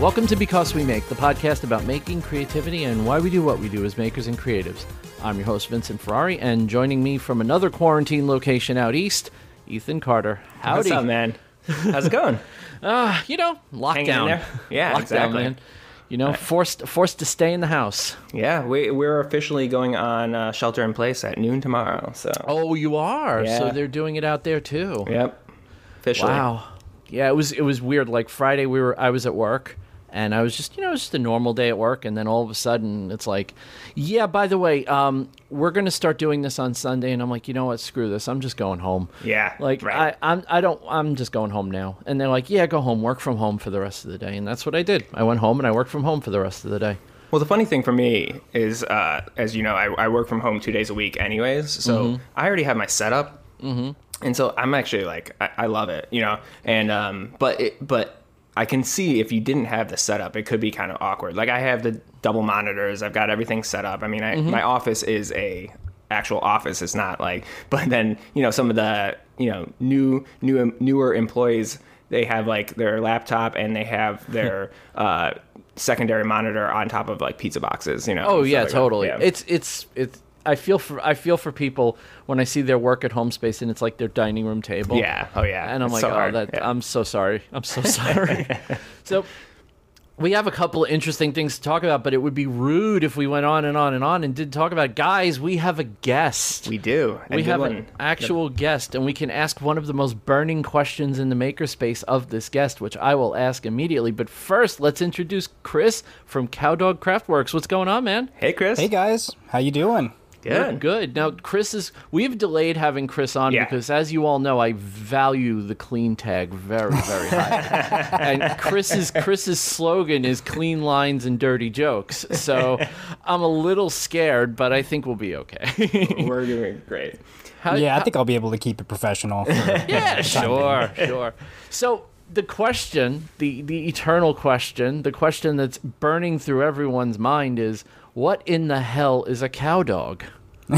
Welcome to Because We Make, the podcast about making, creativity, and why we do what we do as makers and creatives. I'm your host, Vincent Ferrari, and joining me from another quarantine location out east, Ethan Carter. Howdy. What's up, man? How's it going? Uh, you know, lockdown. there? Yeah, lockdown, exactly. man. You know, forced forced to stay in the house. yeah, we, we're officially going on uh, shelter in place at noon tomorrow. So, Oh, you are. So they're doing it out there too. yep, officially. Wow. Yeah, it was it was weird. Like Friday, we were I was at work, and I was just you know it was just a normal day at work, and then all of a sudden it's like, yeah. By the way, um, we're gonna start doing this on Sunday, and I'm like, you know what? Screw this. I'm just going home. Yeah, Like right. I I'm I don't I'm just going home now. And they're like, yeah, go home, work from home for the rest of the day, and that's what I did. I went home and I worked from home for the rest of the day. Well, the funny thing for me is, uh, as you know, I, I work from home two days a week, anyways. So Mm-hmm. I already have my setup, mm-hmm. and so I'm actually like, I, I love it, you know. And um, but it, but I can see if you didn't have the setup, it could be kind of awkward. Like I have the double monitors, I've got everything set up. I mean, I, Mm-hmm. my office is a actual office. It's not like, but then you know, some of the you know new new newer employees they have like their laptop and they have their uh, secondary monitor on top of like pizza boxes. You know. Oh yeah, like totally. Yeah. It's it's it's. I feel for I feel for people when I see their work at home space and it's like their dining room table. Yeah. Oh, yeah. And I'm It's like, so oh, hard. that Yeah. I'm so sorry. I'm so sorry. so we have a couple of interesting things to talk about, but it would be rude if we went on and on and on and didn't talk about. Guys, we have a guest. we do. A We have one. an actual guest, and we can ask one of the most burning questions in the makerspace of this guest, which I will ask immediately. But first, let's introduce Chris from Cowdog Craftworks. What's going on, man? Hey, Chris. Hey guys, how you doing? We're Good. good. Now, Chris is. We've delayed having Chris on Yeah. because, as you all know, I value the clean tag very, very high. and Chris's Chris's slogan is "clean lines and dirty jokes." So I'm a little scared, but I think we'll be okay. We're doing great. How- yeah, I think I'll be able to keep it professional. for- yeah, sure, sure. So the question, the the eternal question, the question that's burning through everyone's mind is, what in the hell is a cow dog?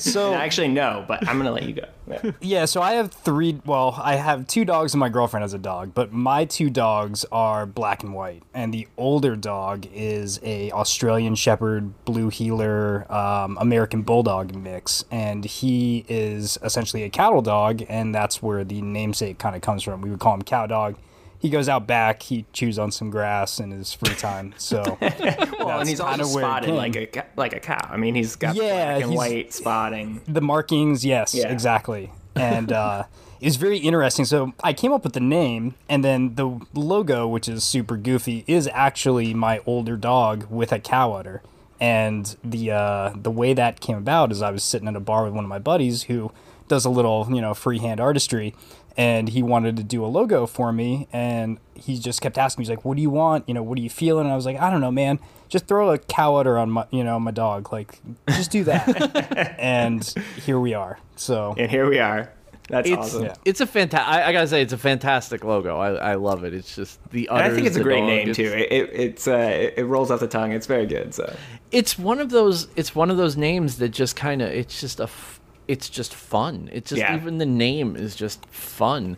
so Actually, no, but I'm gonna let you go. Yeah. yeah, so I have three. Well, I have two dogs, and my girlfriend has a dog. But my two dogs are black and white, and the older dog is a Australian Shepherd, Blue Heeler, um, American Bulldog mix, and he is essentially a cattle dog, and that's where the namesake kind of comes from. We would call him Cow Dog. He goes out back, he chews on some grass in his free time. So Well, and he's also kinda where it spotted like a like a cow. I mean, he's got Yeah, black and white spotting. The markings, yes, Yeah. exactly. And uh, it's very interesting. So I came up with the name, and then the logo, which is super goofy, is actually my older dog with a cow udder. And the uh, the way that came about is I was sitting at a bar with one of my buddies who does a little, you know, freehand artistry, and he wanted to do a logo for me, and he just kept asking me, he's like, "What do you want? You know, what are you feeling?" And I was like, "I don't know, man. Just throw a cow udder on my, you know, my dog. Like, just do that." and here we are. So And here we are. That's It's awesome. Yeah. it's a fantastic. I, I gotta say, it's a fantastic logo. I, I love it. It's just the. And I think it's a great dog, name it's- too. It, it it's uh, it, it rolls off the tongue. It's very good. So It's one of those. It's one of those names that just kind of. It's just a. F- it's just fun. It's just Yeah. even the name is just fun.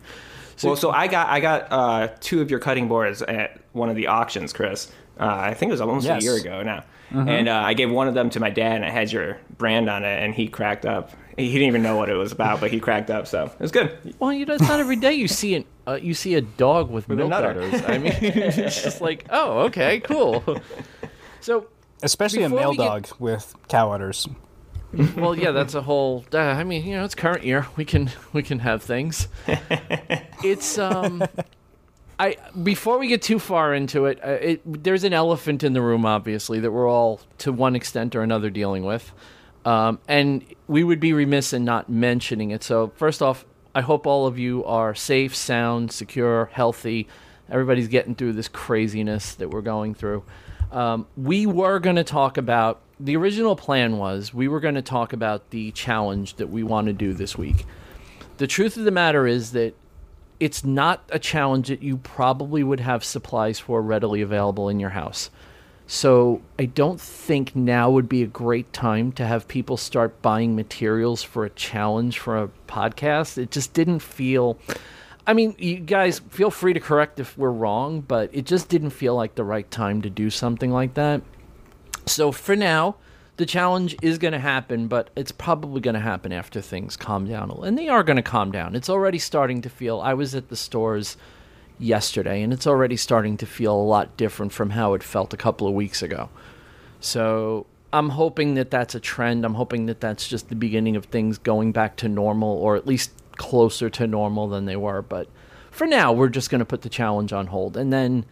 So, well, so I got I got uh, two of your cutting boards at one of the auctions, Chris. Uh, I think it was almost Yes. a year ago now. And uh, I gave one of them to my dad, and it had your brand on it, and he cracked up. He he didn't even know what it was about, but he cracked up. So it was good. well, you know, it's not every day you see an uh, you see a dog with, a milk nutter. udders. I mean, it's just like, oh, okay, cool. So, especially a male we get- dog with cow udders. well, yeah, that's a whole. Uh, I mean, you know, it's current year. We can we can have things. it's um. I before we get too far into it, uh, it, there's an elephant in the room, obviously, that we're all to one extent or another dealing with, um, and we would be remiss in not mentioning it. So first off, I hope all of you are safe, sound, secure, healthy. Everybody's getting through this craziness that we're going through. Um, we were going to talk about the original plan was we were going to talk about the challenge that we want to do this week. The truth of the matter is that it's not a challenge that you probably would have supplies for readily available in your house. So I don't think now would be a great time to have people start buying materials for a challenge for a podcast. It just didn't feel. I mean, you guys feel free to correct if we're wrong, but it just didn't feel like the right time to do something like that. So for now, the challenge is going to happen, but it's probably going to happen after things calm down. And they are going to calm down. It's already starting to feel. I was at the stores yesterday, and it's already starting to feel a lot different from how it felt a couple of weeks ago. So I'm hoping that that's a trend. I'm hoping that that's just the beginning of things going back to normal, or at least closer to normal than they were. But for now, we're just going to put the challenge on hold. And then,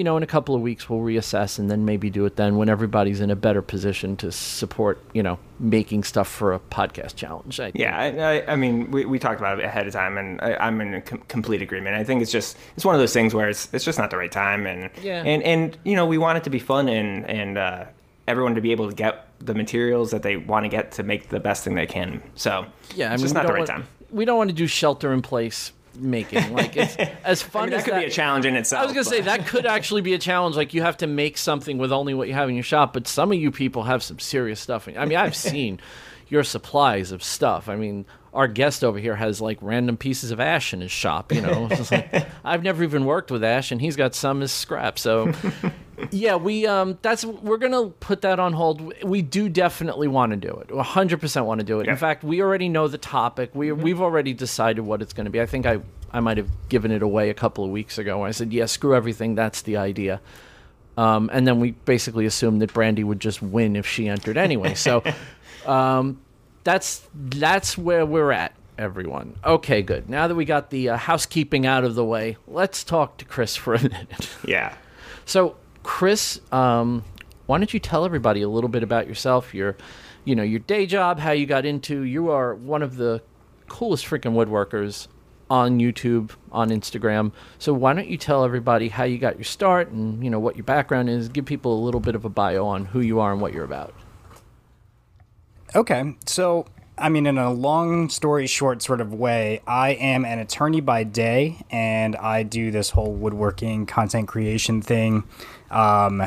you know, in a couple of weeks, we'll reassess and then maybe do it then when everybody's in a better position to support, you know, making stuff for a podcast challenge. I, Yeah, I, I, I mean, we, we talked about it ahead of time, and I, I'm in a com- complete agreement. I think it's just it's one of those things where it's it's just not the right time, and Yeah. and and you know we want it to be fun and and uh, everyone to be able to get the materials that they want to get to make the best thing they can. So Yeah, I it's mean, just not the right want- time. We don't want to do shelter in place making. Like, it's as I fun mean, that as could that be a challenge in itself. I was gonna say that could actually be a challenge. Like you have to make something with only what you have in your shop. But some of you people have some serious stuff. I mean, I've seen your supplies of stuff. I mean, our guest over here has like random pieces of ash in his shop. You know, like, I've never even worked with ash, and he's got some as scrap. So. Yeah, we um that's we're going to put that on hold. We do definitely want to do it. 100% want to do it. Yeah. In fact, we already know the topic. We we've already decided what it's going to be. I think I I might have given it away a couple of weeks ago. I said, "Yeah, screw everything. That's the idea." Um, and then we basically assumed that Brandy would just win if she entered anyway. So um, that's that's where we're at, everyone. Okay, good. Now that we got the uh, housekeeping out of the way, let's talk to Chris for a minute. yeah. So, Chris, um, why don't you tell everybody a little bit about yourself, your, you know, your day job, how you got into? You are one of the coolest freaking woodworkers on YouTube, on Instagram. So why don't you tell everybody how you got your start and you know what your background is? Give people a little bit of a bio on who you are and what you're about. Okay, so I mean, in a long story short sort of way, I am an attorney by day, and I do this whole woodworking content creation thing. Um,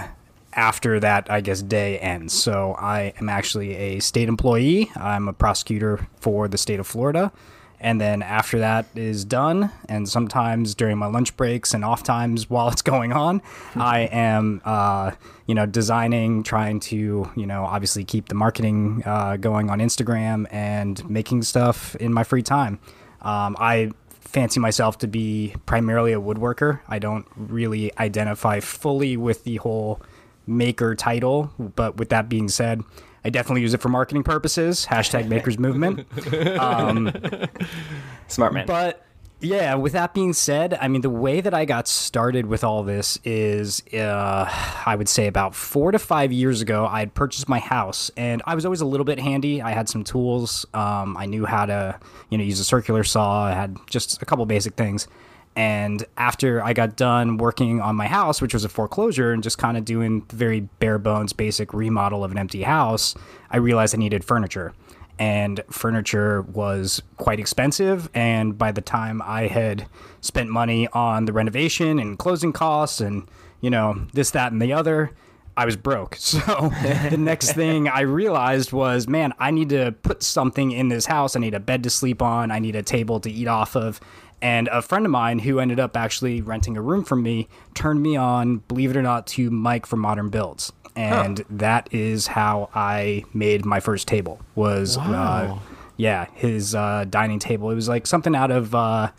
after that, I guess day ends. So I am actually a state employee. I'm a prosecutor for the state of Florida. And then after that is done, and sometimes during my lunch breaks and off times while it's going on, I am, uh, you know, designing, trying to, you know, obviously keep the marketing uh, going on Instagram and making stuff in my free time. Um, I fancy myself to be primarily a woodworker. I don't really identify fully with the whole maker title, but with that being said, I definitely use it for marketing purposes. Hashtag makers movement. Um, Smart man. But yeah, with that being said, I mean, the way that I got started with all this is, uh, I would say about four to five years ago, I had purchased my house and I was always a little bit handy. I had some tools. Um, I knew how to, you know, use a circular saw. I had just a couple basic things. And after I got done working on my house, which was a foreclosure, and just kind of doing very bare bones, basic remodel of an empty house, I realized I needed furniture and furniture was quite expensive. And by the time I had spent money on the renovation and closing costs and, you know, this, that, and the other, I was broke. So the next thing I realized was, man, I need to put something in this house. I need a bed to sleep on, I need a table to eat off of. And a friend of mine who ended up actually renting a room from me turned me on, believe it or not, to Mike from Modern Builds and that is how I made my first table. Was uh, yeah, his uh, dining table. It was like something out of uh,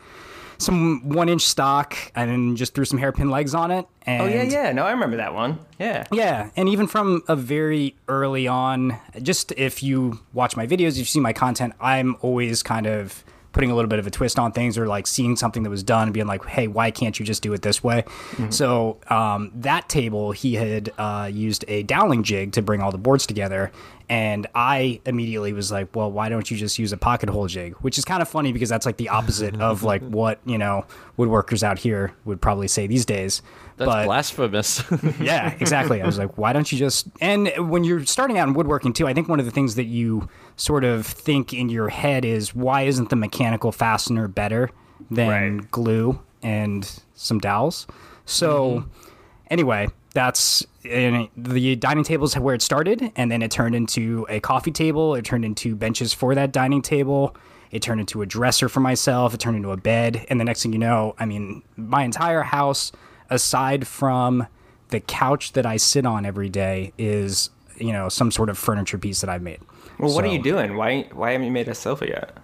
some one inch stock, and then just threw some hairpin legs on it. And oh yeah, yeah. No, I remember that one. Yeah. yeah, and even from a very early on, just if you watch my videos, if you see my content, I'm always kind of putting a little bit of a twist on things or like seeing something that was done and being like, hey, why can't you just do it this way? So um, that table, he had uh, used a doweling jig to bring all the boards together. And I immediately was like, well, why don't you just use a pocket hole jig? Which is kind of funny because that's like the opposite of like what, you know, woodworkers out here would probably say these days. That's but, blasphemous. yeah, exactly. I was like, why don't you just? And when you're starting out in woodworking too, I think one of the things that you sort of think in your head is, why isn't the mechanical fastener better than Right. glue and some dowels? So, mm-hmm. anyway, that's and the dining table is where it started, and then it turned into a coffee table. It turned into benches for that dining table. It turned into a dresser for myself. It turned into a bed. And the next thing you know, I mean, my entire house, aside from the couch that I sit on every day, is, you know, some sort of furniture piece that I've made. Well, what are you doing? Why why haven't you made a sofa yet?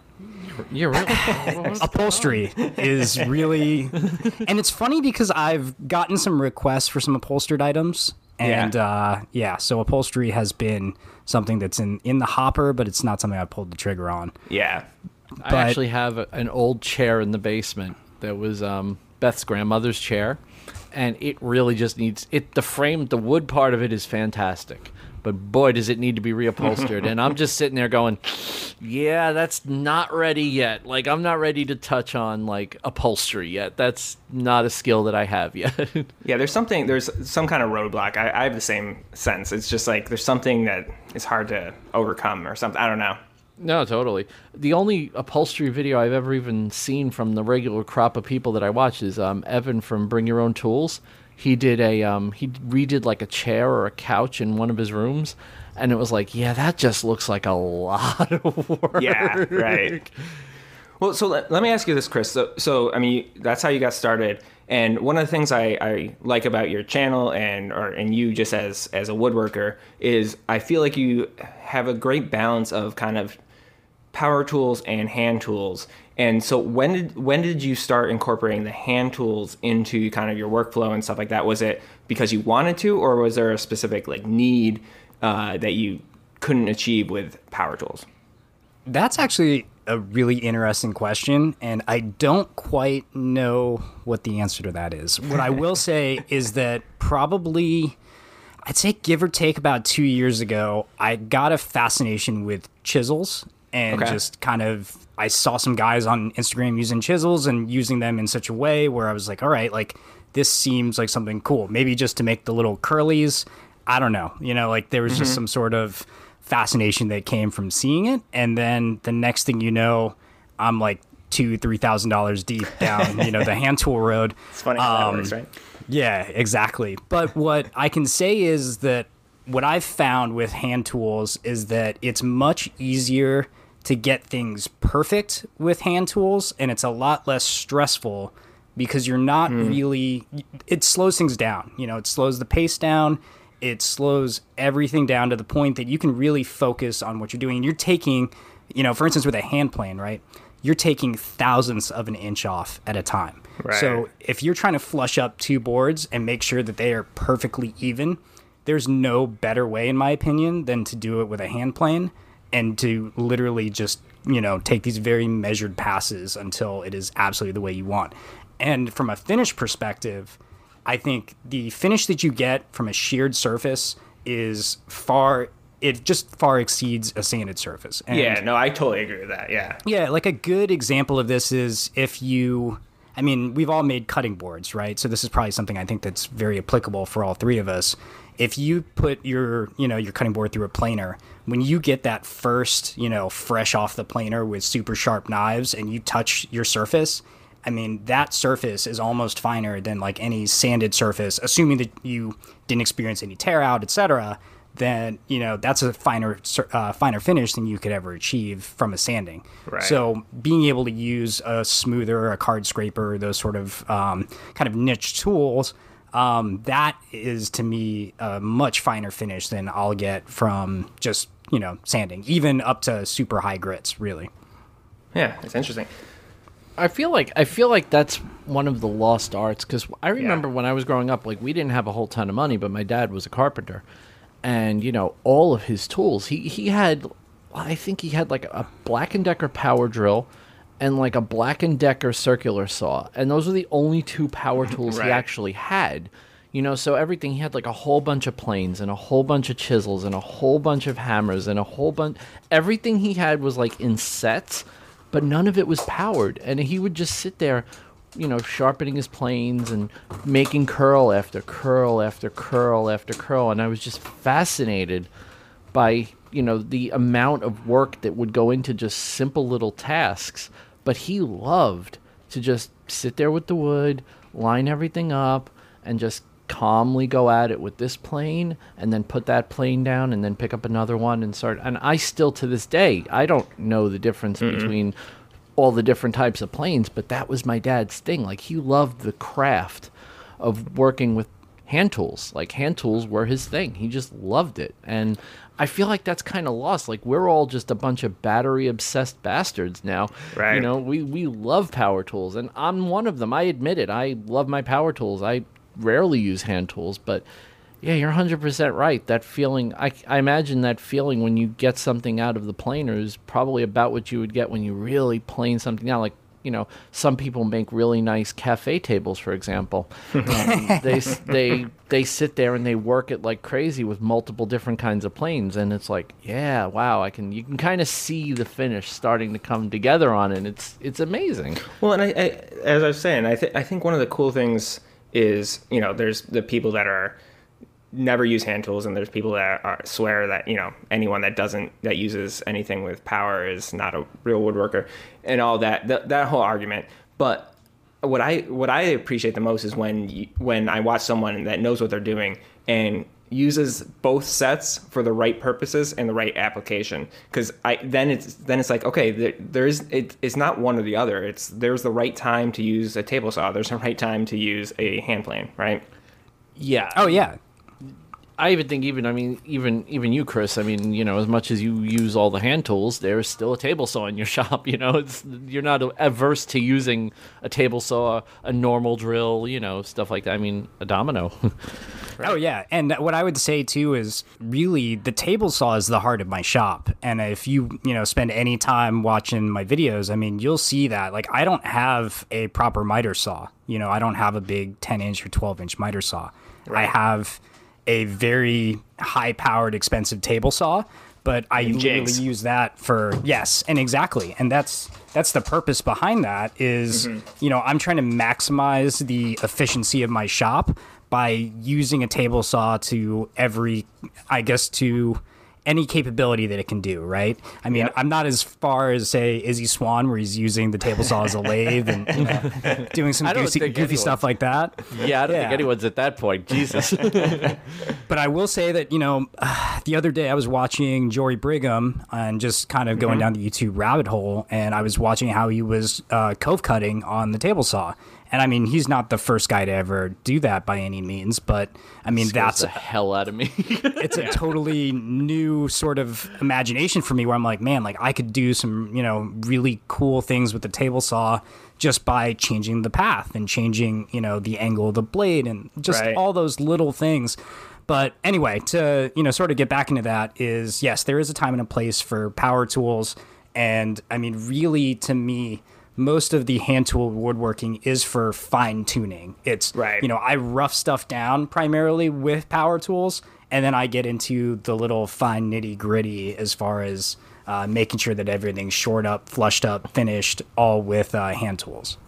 You're really upholstery is really and it's funny because i've gotten some requests for some upholstered items and Yeah. uh yeah so upholstery has been something that's in in the hopper but it's not something i pulled the trigger on Yeah. I actually have an old chair in the basement that was um, Beth's grandmother's chair, and it really just needs it. The frame, the wood part of it is fantastic, but boy, does it need to be reupholstered. and I'm just sitting there going, "Yeah, that's not ready yet. Like I'm not ready to touch on like upholstery yet. That's not a skill that I have yet." Yeah, there's something, there's some kind of roadblock. I, I have the same sense. It's just like there's something that is hard to overcome or something. I don't know. No, totally. The only upholstery video I've ever even seen from the regular crop of people that I watch is um, Evan from Bring Your Own Tools. He did a um, he redid like a chair or a couch in one of his rooms, and it was like, yeah, that just looks like a lot of work. Yeah, right. Well, so let, let me ask you this, Chris. So, so I mean, that's how you got started. And one of the things I, I like about your channel and or and you just as as a woodworker is I feel like you have a great balance of kind of power tools and hand tools. And so when did when did you start incorporating the hand tools into kind of your workflow and stuff like that? Was it because you wanted to, or was there a specific like need uh, that you couldn't achieve with power tools? That's actually a really interesting question, and I don't quite know what the answer to that is. What I will say is that probably, I'd say give or take about two years ago, I got a fascination with chisels and Okay. just kind of. I saw some guys on Instagram using chisels and using them in such a way where I was like, all right, like this seems like something cool. Maybe just to make the little curlies. I don't know. You know, like there was just some sort of fascination that came from seeing it, and then the next thing you know, I'm like two, three thousand dollars deep down, you know, the hand tool road. It's funny how Um, that works, right? Yeah, exactly. But what I can say is that what I've found with hand tools is that it's much easier to get things perfect with hand tools and it's a lot less stressful because you're not hmm. really it slows things down. You know, it slows the pace down. It slows everything down to the point that you can really focus on what you're doing. You're taking, you know, for instance with a hand plane, right? You're taking thousandths of an inch off at a time. Right. So if you're trying to flush up two boards and make sure that they are perfectly even, there's no better way, in my opinion, than to do it with a hand plane and to literally just, you know, take these very measured passes until it is absolutely the way you want. And from a finish perspective, I think the finish that you get from a sheared surface is far, it just far exceeds a sanded surface. And Yeah, no, I totally agree with that. Yeah. yeah, like a good example of this is if you, I mean, we've all made cutting boards, right? So this is probably something I think that's very applicable for all three of us. If you put your, you know, your cutting board through a planer, when you get that first, you know, fresh off the planer with super sharp knives and you touch your surface, I mean, that surface is almost finer than like any sanded surface, assuming that you didn't experience any tear out, etc. Then you know that's a finer, uh, finer finish than you could ever achieve from a sanding. Right. So being able to use a smoother, a card scraper, those sort of um, kind of niche tools, um, that is to me a much finer finish than I'll get from just you know sanding, even up to super high grits, really. Yeah, it's interesting. I feel like I feel like that's one of the lost arts because I remember when I was growing up, like we didn't have a whole ton of money, but my dad was a carpenter, and you know all of his tools. He he had, I think he had like a Black and Decker power drill, and like a Black and Decker circular saw, and those were the only two power tools Right. he actually had. You know, so everything he had like a whole bunch of planes and a whole bunch of chisels and a whole bunch of hammers and a whole bunch. Everything he had was like in sets but none of it was powered. And he would just sit there, you know, sharpening his planes and making curl after curl after curl after curl. And I was just fascinated by, you know, the amount of work that would go into just simple little tasks. But he loved to just sit there with the wood, line everything up, and just calmly go at it with this plane and then put that plane down and then pick up another one and start and I still to this day I don't know the difference between all the different types of planes, but that was my dad's thing. Like he loved the craft of working with hand tools. Like hand tools were his thing. He just loved it. And I feel like that's kind of lost. Like we're all just a bunch of battery obsessed bastards now. Right. You know, we we love power tools and I'm one of them. I admit it. I love my power tools. I rarely use hand tools, but yeah, you're 100% right. That feeling, I, I imagine that feeling when you get something out of the planer is probably about what you would get when you really plane something out. Like, you know, some people make really nice cafe tables, for example. Um, they, they, they sit there and they work it like crazy with multiple different kinds of planes. And it's like, yeah, wow, I can, you can kind of see the finish starting to come together on it. It's, it's amazing. Well, and I, I as I was saying, I, th- I think one of the cool things is, you know, there's the people that are never use hand tools and there's people that are, swear that you know anyone that doesn't that uses anything with power is not a real woodworker and all that that, that whole argument. But what i what i appreciate the most is when you, when i watch someone that knows what they're doing and uses both sets for the right purposes and the right application. Because i then it's then it's like okay there, there's it, it's not one or the other. It's there's the right time to use a table saw. There's a right time to use a hand plane right? Yeah. Oh yeah, I even think even I mean even even you Chris I mean you know as much as you use all the hand tools there's still a table saw in your shop you know it's you're not averse to using a table saw a normal drill you know stuff like that I mean a domino Oh yeah, and what I would say too is really the table saw is the heart of my shop. And if you you know spend any time watching my videos, I mean you'll see that like I don't have a proper miter saw. You know I don't have a big ten inch or twelve inch miter saw. I have a very high powered expensive table saw. But I literally jigs. use that for yes, and exactly, and that's that's the purpose behind that is, mm-hmm. you know I'm trying to maximize the efficiency of my shop by using a table saw to every i guess to any capability that it can do right? I mean Yep. i'm not as far as say izzy swan where he's using the table saw as a lathe and you know, doing some goofy, anyone- stuff like that. Yeah I don't think anyone's at that point. Jesus. But I will say that you know, the other day I was watching Jory Brigham and just kind of going down the YouTube rabbit hole, and I was watching how he was uh, cove cutting on the table saw. And I mean, he's not the first guy to ever do that by any means, but I mean, that's that's the hell out of me it's a totally new sort of imagination for me where I'm like, man, like I could do some, you know, really cool things with the table saw just by changing the path and changing, you know, the angle of the blade and just Right. all those little things. But anyway, to, you know, sort of get back into that is yes, there is a time and a place for power tools. And I mean, really to me, most of the hand tool woodworking is for fine tuning. It's Right. you know, I rough stuff down primarily with power tools, and then I get into the little fine nitty gritty as far as uh, making sure that everything's shored up, flushed up, finished, all with uh, hand tools.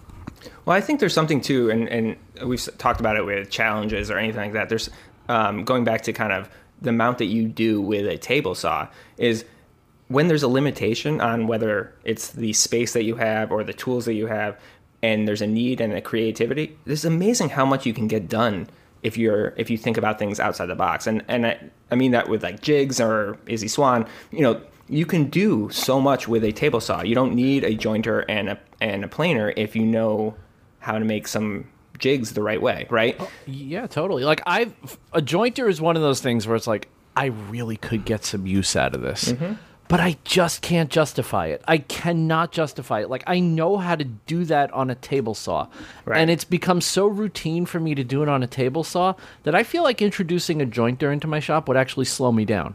Well, I think there's something too, and, and we've talked about it with challenges or anything like that. There's um, going back to kind of the amount that you do with a table saw is when there's a limitation on whether it's the space that you have or the tools that you have, and there's a need and a creativity. It's amazing how much you can get done if you're if you think about things outside the box. And and I, I mean that with like jigs or Izzy Swan. You know, you can do so much with a table saw. You don't need a jointer and a and a planer if you know how to make some jigs the right way, right? Oh, yeah, totally. Like I, a jointer is one of those things where it's like I really could get some use out of this, mm-hmm. But I just can't justify it. I cannot justify it. Like I know how to do that on a table saw, Right. and it's become so routine for me to do it on a table saw that I feel like introducing a jointer into my shop would actually slow me down.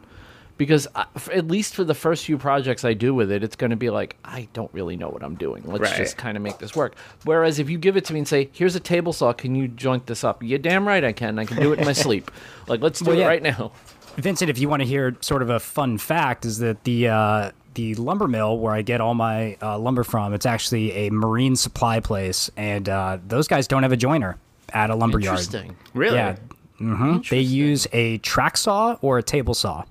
Because I, f- at least for the first few projects I do with it, it's going to be like I don't really know what I'm doing. Let's Right. just kind of make this work. Whereas if you give it to me and say, "Here's a table saw, can you joint this up?" You damn right I can. I can do it in my sleep. Like let's do Well, it yeah. right now. Vincent, if you want to hear sort of a fun fact, is that the uh, the lumber mill where I get all my uh, lumber from, it's actually a marine supply place, and uh, those guys don't have a joiner at a lumber yard. Interesting. Really? Yeah. hmm They use a track saw or a table saw.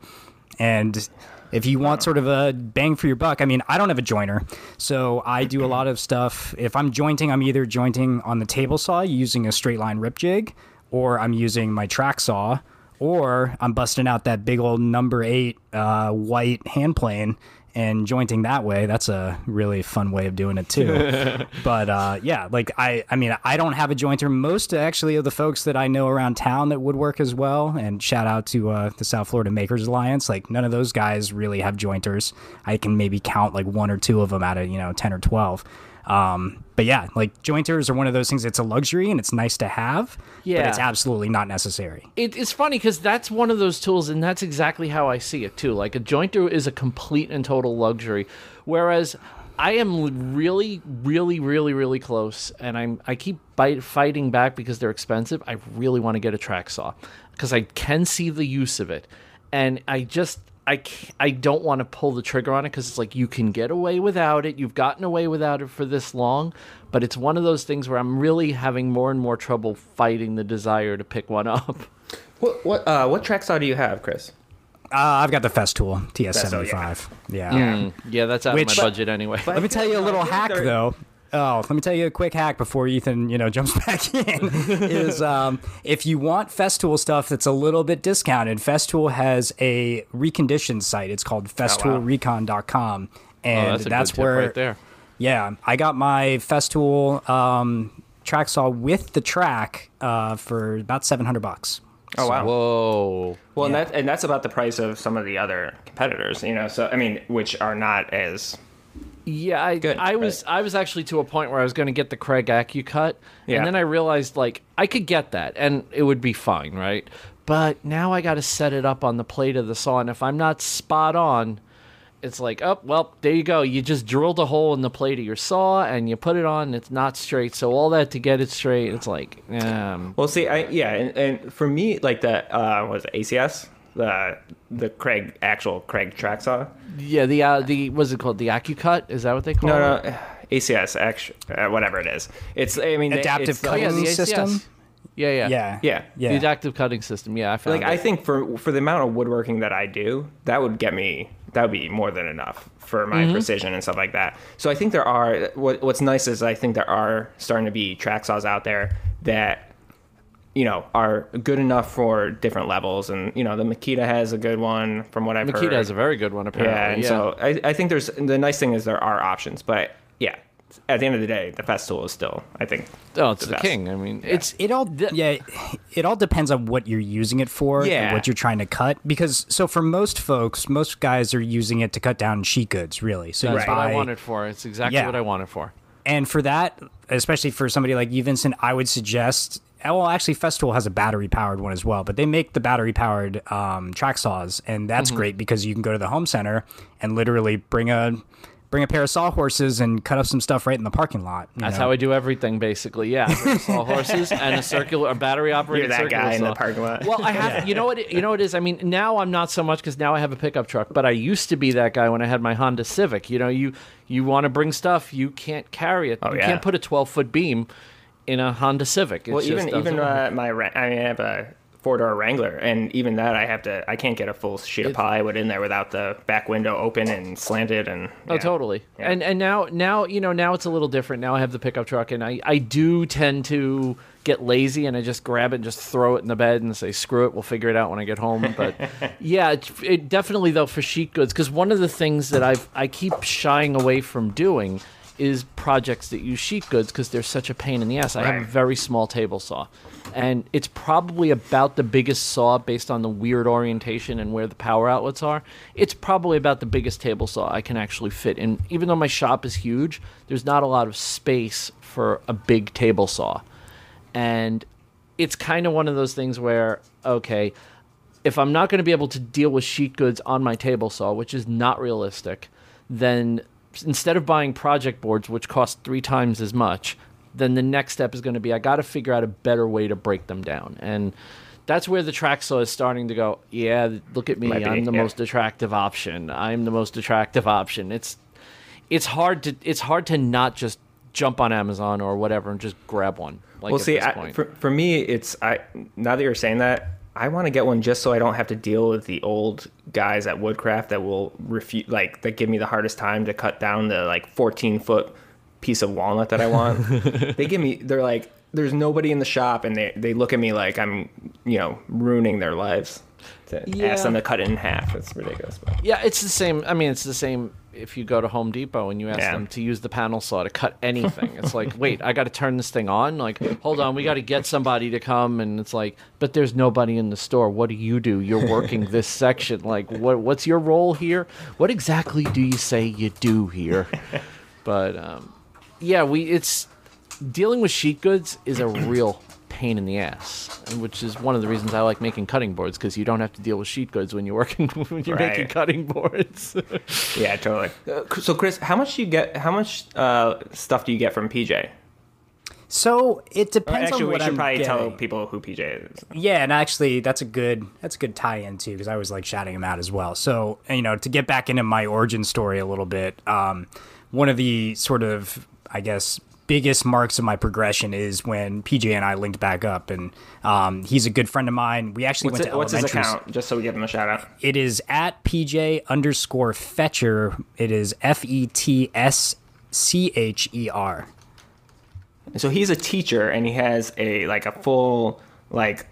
And if you want sort of a bang for your buck, I mean, I don't have a joiner. So I do a lot of stuff. If I'm jointing, I'm either jointing on the table saw using a straight line rip jig, or I'm using my track saw, or I'm busting out that big old number eight uh, white hand plane and jointing that way. That's a really fun way of doing it too. but uh, yeah, like I, I mean, I don't have a jointer. Most actually of the folks that I know around town that woodwork as well, and shout out to uh, the South Florida Makers Alliance. Like none of those guys really have jointers. I can maybe count like one or two of them out of you know ten or twelve. Um, but yeah, like jointers are one of those things. It's a luxury and it's nice to have. but Yeah. it's absolutely not necessary. It, it's funny because that's one of those tools, and that's exactly how I see it too. Like a jointer is a complete and total luxury, whereas I am really, really, really, really close, and I'm I keep bite, fighting back because they're expensive. I really want to get a track saw because I can see the use of it, and I just. I, I don't want to pull the trigger on it because it's like you can get away without it. You've gotten away without it for this long, but it's one of those things where I'm really having more and more trouble fighting the desire to pick one up. What what uh, what track saw do you have, Chris? Uh, I've got the Festool TS75. Festool, yeah. Mm, yeah, that's out Which- of my budget anyway. Let me tell you a little hack they're- though. Oh, let me tell you a quick hack before Ethan, you know, jumps back in. is um, if you want Festool stuff that's a little bit discounted, Festool has a reconditioned site. It's called festoolrecon.com, oh, and that's a that's, good tip where right there. yeah, I got my Festool um, track saw with the track uh, for about seven hundred bucks. Oh wow. Whoa. Well, Yeah. and that and that's about the price of some of the other competitors, you know. So I mean, which are not as Yeah, I, Good, I was I was actually to a point where I was going to get the Kreg AccuCut, Yeah. and then I realized like I could get that and it would be fine, right? But now I got to set it up on the plate of the saw, and if I'm not spot on, it's like, oh well, there you go. You just drilled a hole in the plate of your saw, and you put it on, and it's not straight. So all that to get it straight, it's like, um, well. See, I yeah, and, and for me, like the uh, was it, ACS, the the Kreg actual Kreg track saw. yeah, the uh, the what's it called? The AccuCut is that what they call No, it? no, no, ACS, actual, uh, whatever it is. It's I mean Adaptive it's like- yeah, cutting the system? Yeah, yeah, Yeah, Yeah. yeah. The adaptive cutting system. Yeah, I found like it. I think for for the amount of woodworking that I do, that would get me that would be more than enough for my precision and stuff like that. So I think there are what what's nice is I think there are starting to be track saws out there that you know are good enough for different levels and you know the Makita has a good one from what I've heard. Makita has a very good one apparently. yeah, and so I, I think there's the nice thing is there are options, but yeah, at the end of the day, the Festool is still I think oh, it's the, best. king. I mean, it's it all yeah it all depends on what you're using it for Yeah. and what you're trying to cut because so for most folks most guys are using it to cut down sheet goods really so you that's what I buy- want it for. It's exactly Yeah. what I want it for. and for that especially for somebody like you vincent i would suggest well actually festool has a battery powered one as well but they make the battery powered um, track saws and that's Mm-hmm. great because you can go to the home center and literally bring a bring a pair of sawhorses and cut up some stuff right in the parking lot That's know? how I do everything, basically. Yeah, saw horses and a circular, a battery operated You're that guy in the saw. parking lot. Well, I have. You know what? You know what it is. I mean, now I'm not so much because now I have a pickup truck. But I used to be that guy when I had my Honda Civic. You know, you you want to bring stuff, you can't carry it. Oh, you yeah. can't put a 12 foot beam in a Honda Civic. It Well, even even uh, my I mean, I have a four door Wrangler, and even that I have to I can't get a full sheet of plywood in there without the back window open and slanted and. Oh, totally. Yeah. And and now now you know now it's a little different. Now I have the pickup truck, and I I do tend to get lazy, and I just grab it and just throw it in the bed and say screw it, we'll figure it out when I get home. But yeah, it, it definitely though for sheet goods because one of the things that I've I keep shying away from doing is projects that use sheet goods because they're such a pain in the ass. I have a very small table saw. And it's probably about the biggest saw based on the weird orientation and where the power outlets are. It's probably about the biggest table saw I can actually fit in. Even though my shop is huge, there's not a lot of space for a big table saw. And it's kind of one of those things where, okay, if I'm not going to be able to deal with sheet goods on my table saw, which is not realistic, then instead of buying project boards, which cost three times as much, then the next step is going to be I got to figure out a better way to break them down. And that's where the track saw is starting to go, yeah, look at me. Be, I'm the yeah. most attractive option. I'm the most attractive option. It's it's hard to it's hard to not just jump on Amazon or whatever and just grab one. Like well, see, I, for for me, it's I. Now that you're saying that, I want to get one just so I don't have to deal with the old guys at Woodcraft that will refuse, like that give me the hardest time to cut down the like 14 foot piece of walnut that I want. they give me, they're like, there's nobody in the shop, and they they look at me like I'm, you know, ruining their lives. To Yeah. ask them to cut it in half, it's ridiculous. But. Yeah, it's the same. I mean, it's the same. If you go to Home Depot and you ask Yeah. them to use the panel saw to cut anything. It's like, wait, I got to turn this thing on. Like, hold on, we got to get somebody to come, and it's like, but there's nobody in the store. What do you do? You're working this section. Like, what what's your role here? What exactly do you say you do here? But um, yeah, we it's dealing with sheet goods is a real pain in the ass, which is one of the reasons I like making cutting boards because you don't have to deal with sheet goods when you're working when you're making cutting boards. Yeah, totally. Uh, so, Chris, how much do you get? How much uh, stuff do you get from PJ? So it depends Actually, on we what should I'm probably getting. tell people who PJ is. Yeah, and actually, that's a good that's a good tie-in too because I was like shouting him out as well. So you know, to get back into my origin story a little bit, um, one of the sort of I guess biggest marks of my progression is when PJ and I linked back up, and um, he's a good friend of mine. We actually What's, went it, to what's his account? Just so we give him a shout out. It is at PJ underscore Fetscher. It is F E T S C H E R. So he's a teacher, and he has a like a full like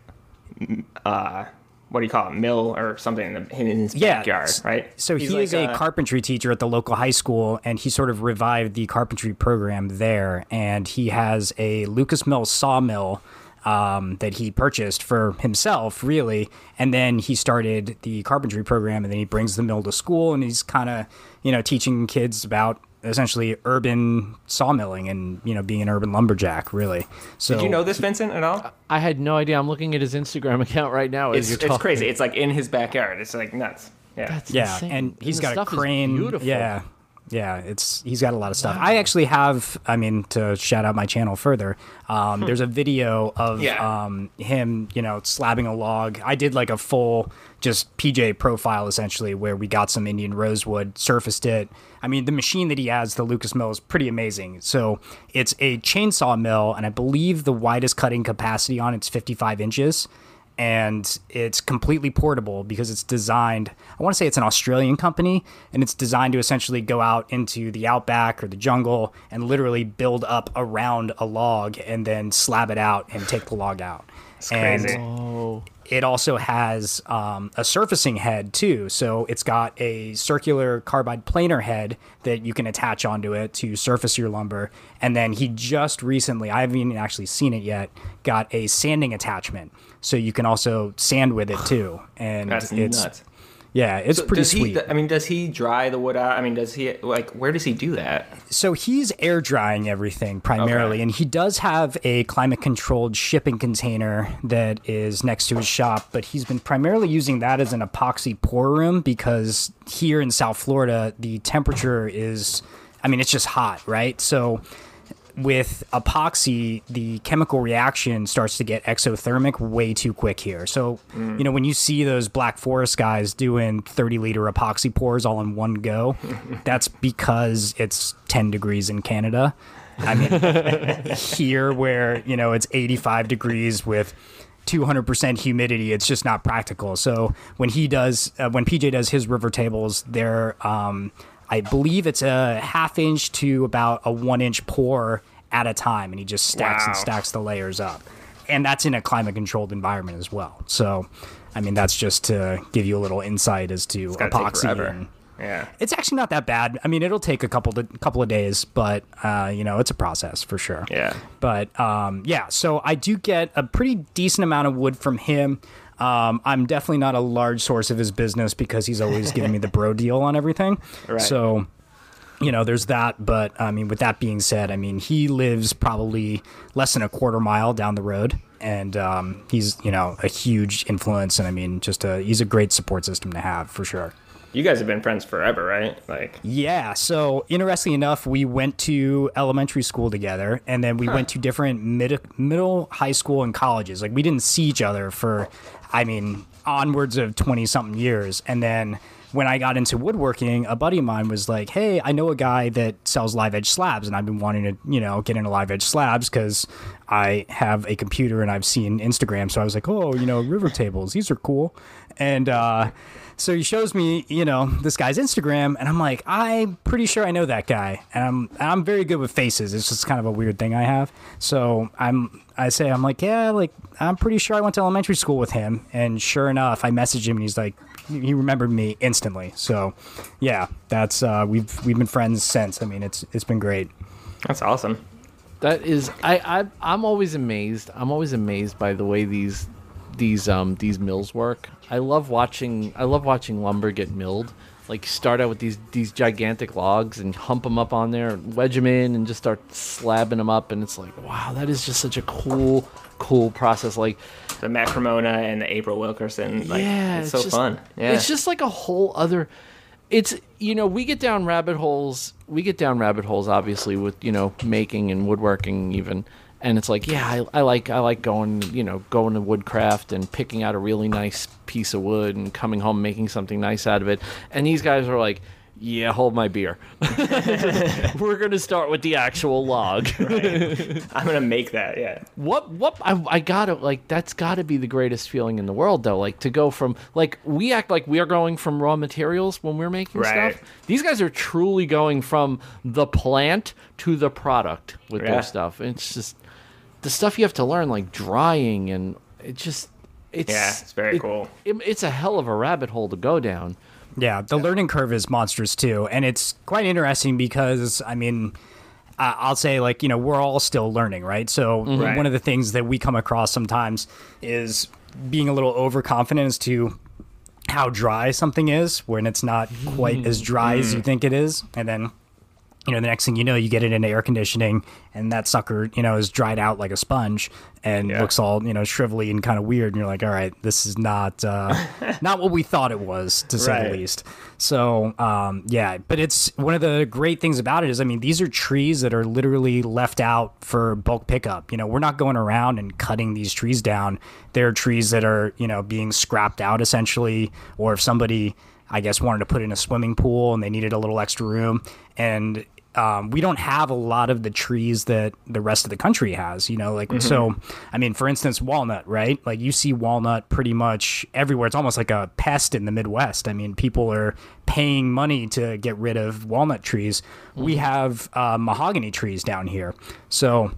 uh what do you call it mill or something in, the, in his Yeah, backyard, right? So He's he like is a uh, carpentry teacher at the local high school, and he sort of revived the carpentry program there. And he has a Lucas Mill sawmill um, that he purchased for himself, really. And then he started the carpentry program, and then he brings the mill to school, and he's kind of, you know, teaching kids about essentially urban sawmilling and you know being an urban lumberjack, really. So Did you know this, Vincent, at all? I had no idea. I'm looking at his Instagram account right now as It's, you're it's crazy. It's like in his backyard. It's like nuts. Yeah. That's Yeah, insane. and he's the got a crane. beautiful. Yeah, yeah, it's he's got a lot of stuff. I actually have. I mean, to shout out my channel further, um, there's a video of Yeah. um, him, you know, slabbing a log. I did like a full just PJ profile essentially, where we got some Indian rosewood, surfaced it. I mean, the machine that he has, the Lucas Mill, is pretty amazing. So it's a chainsaw mill, and I believe the widest cutting capacity on it's 55 inches and it's completely portable because it's designed i want to say it's an australian company and it's designed to essentially go out into the outback or the jungle and literally build up around a log and then slab it out and take the log out and crazy. it also has um, a surfacing head too. So it's got a circular carbide planer head that you can attach onto it to surface your lumber. And then he just recently, I haven't even actually seen it yet, got a sanding attachment. So you can also sand with it too. And That's it's nuts. yeah, it's So pretty sweet. He, I mean, does he dry the wood out? I mean, does he like where does he do that? so he's air drying everything primarily, Okay. and he does have a climate controlled shipping container that is next to his shop, but he's been primarily using that as an epoxy pour room because here in South Florida, the temperature is, I mean, it's just hot, right? So with epoxy, the chemical reaction starts to get exothermic way too quick here. So, you know, when you see those Black Forest guys doing 30 liter epoxy pours all in one go, that's because it's 10 degrees in Canada. I mean, here where, you know, it's 85 degrees with 200% humidity, it's just not practical. So when he does, uh, when PJ does his river tables, they're, um, I believe it's a half inch to about a one inch pour at a time, and he just stacks and stacks the layers up. And that's in a climate controlled environment as well. So, I mean, that's just to give you a little insight as to epoxy. And Yeah. it's actually not that bad. I mean, it'll take a couple of, couple of days, but uh, you know, it's a process for sure. Yeah. But um, yeah, so I do get a pretty decent amount of wood from him. Um, I'm definitely not a large source of his business because he's always giving me the bro deal on everything. Right. So, you know, there's that. But I mean, with that being said, I mean, he lives probably less than a quarter mile down the road. And um, he's, you know, a huge influence. And I mean, just a, he's a great support system to have for sure. You guys have been friends forever, right? Like Yeah. So interestingly enough, we went to elementary school together, and then we went to different mid- middle, high school, and colleges. Like we didn't see each other for, I mean, onwards of twenty something years, and then. When I got into woodworking, a buddy of mine was like, "Hey, I know a guy that sells live edge slabs, and I've been wanting to, you know, get into live edge slabs because I have a computer and I've seen Instagram. So I was like, oh, you know, river tables, these are cool. And uh, so he shows me, you know, this guy's Instagram, and I'm like, I'm pretty sure I know that guy, and I'm I'm very good with faces. It's just kind of a weird thing I have. So I'm I say I'm like, yeah, like I'm pretty sure I went to elementary school with him, and sure enough, I messaged him, and he's like, he remembered me instantly. So, yeah, that's uh, we've we've been friends since. I mean, it's it's been great. That's awesome. That is, I, I I'm always amazed. I'm always amazed by the way these these um these mills work. I love watching I love watching lumber get milled. Like start out with these these gigantic logs and hump them up on there, and wedge them in, and just start slabbing them up. And it's like, wow, that is just such a cool cool process. Like The Matt Cremona and the April Wilkerson. Like, yeah, it's, so just- fun. Yeah. It's just like a whole other. It's you know we get down rabbit holes. We get down rabbit holes obviously with you know making and woodworking even, and it's like yeah I, I like I like going you know going to woodcraft and picking out a really nice piece of wood and coming home making something nice out of it. And these guys are like. Yeah, hold my beer. We're gonna start with the actual log. I'm gonna make that. Yeah. What what I, I gotta like that's gotta be the greatest feeling in the world though like to go from like we act like we are going from raw materials when we're making Right. stuff these guys are truly going from the plant to the product with Yeah. their stuff it's just the stuff you have to learn like drying and it just it's Yeah, it's very it- cool. it- it's a hell of a rabbit hole to go down Yeah, the learning curve is monstrous too, and it's quite interesting because I mean, I- I'll say like you know we're all still learning, right? So mm-hmm. Right. one of the things that we come across sometimes is being a little overconfident as to how dry something is when it's not quite as mm-hmm. dry as mm-hmm. you think it is, and then you know the next thing you know you get it into air conditioning and that sucker you know is dried out like a sponge and Yeah. looks all you know shrivelly and kind of weird and you're like all right this is not uh not what we thought it was to say Right. the least so um yeah but it's one of the great things about it is i mean these are trees that are literally left out for bulk pickup you know we're not going around and cutting these trees down they're trees that are you know being scrapped out essentially or if somebody I guess wanted to put in a swimming pool and they needed a little extra room. And um, we don't have a lot of the trees that the rest of the country has, you know, like so. I mean, for instance, walnut, right? Like you see walnut pretty much everywhere. It's almost like a pest in the Midwest. I mean, people are paying money to get rid of walnut trees. We have uh, mahogany trees down here, so.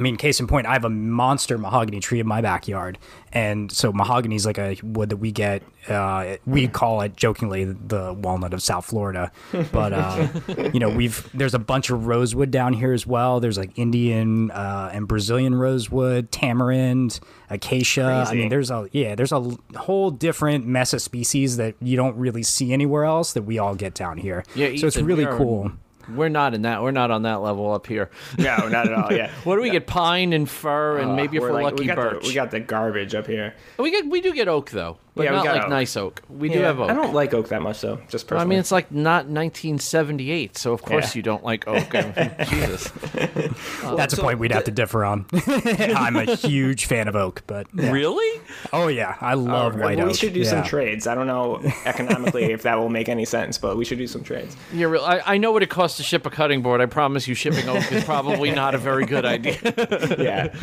I mean, case in point, I have a monster mahogany tree in my backyard, and so mahogany is like a wood that we get. Uh, we call it jokingly the walnut of South Florida, but uh, you know, we've there's a bunch of rosewood down here as well. There's like Indian uh, and Brazilian rosewood, tamarind, acacia. I mean, there's a yeah, there's a whole different mess of species that you don't really see anywhere else that we all get down here. yeah so it's really cool. We're not in that we're not on that level up here No, not at all. Yeah. what do we get pine and fir and uh, maybe if We're we're, like- lucky we got birch The, we got the garbage up here. We get we do get oak though, but Yeah, we not got like oak. nice oak. We do have oak. I don't like oak that much though. Just personally. I mean, it's like not 1978, so of course Yeah. you don't like oak. I mean, Jesus, That's a point we'd have to differ on. I'm a huge fan of oak, but yeah. really? oh yeah, I love Well, white we oak. We should do Yeah. some trades. I don't know economically if that will make any sense, but we should do some trades. You're real. I, I know what it costs to ship a cutting board. I promise you, shipping oak is probably not a very good idea. Yeah.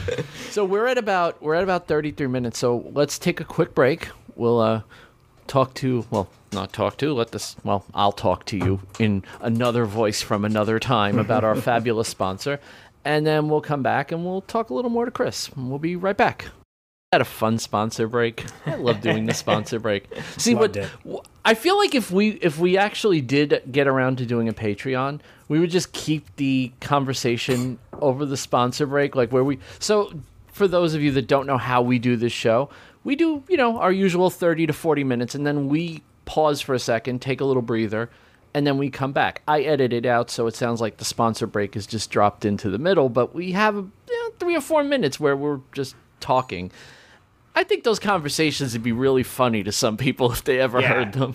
so we're at about we're at about 33 minutes. So let's take a quick break. We'll uh, talk to well, not talk to. Let this. Well, I'll talk to you in another voice from another time about our fabulous sponsor, and then we'll come back and we'll talk a little more to Chris. And we'll be right back. Had a fun sponsor break. I love doing the sponsor break. See what Loved it. w- I feel like if we if we actually did get around to doing a Patreon, we would just keep the conversation over the sponsor break, like where we. So for those of you that don't know how we do this show, we do you know our usual thirty to forty minutes, and then we pause for a second, take a little breather, and then we come back. I edit it out so it sounds like the sponsor break is just dropped into the middle, but we have you know, three or four minutes where we're just talking. I think those conversations would be really funny to some people if they ever Yeah. heard them.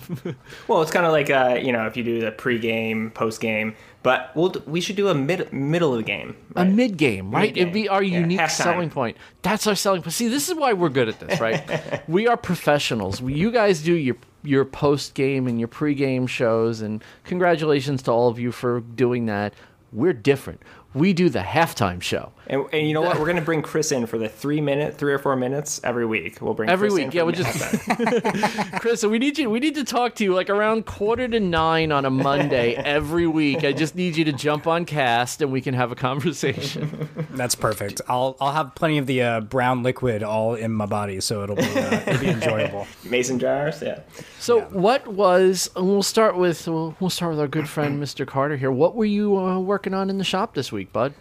Well, it's kind of like uh, you know if you do the pre-game, post-game, but we'll we should do a mid middle of the game. a right? mid game, right? Mid-game. It'd be our Yeah, unique halftime. selling point. That's our selling point. See, this is why we're good at this, right? we are professionals. You guys do your your post game and your pre game shows, and congratulations to all of you for doing that. We're different. we do the halftime show. And, and you know what? We're gonna bring Chris in for the three minute, three or four minutes every week. We'll bring Chris. Every Chris week, in yeah, we'll just- Chris, so we need you. We need to talk to you like around quarter to nine on a Monday every week. I just need you to jump on cast and we can have a conversation. That's perfect. I'll I'll have plenty of the uh, brown liquid all in my body, so it'll be uh, it'll be enjoyable. Mason jars, yeah. So, what was? and We'll start with we'll, we'll start with our good friend Mr. Carter here. What were you uh, working on in the shop this week, bud?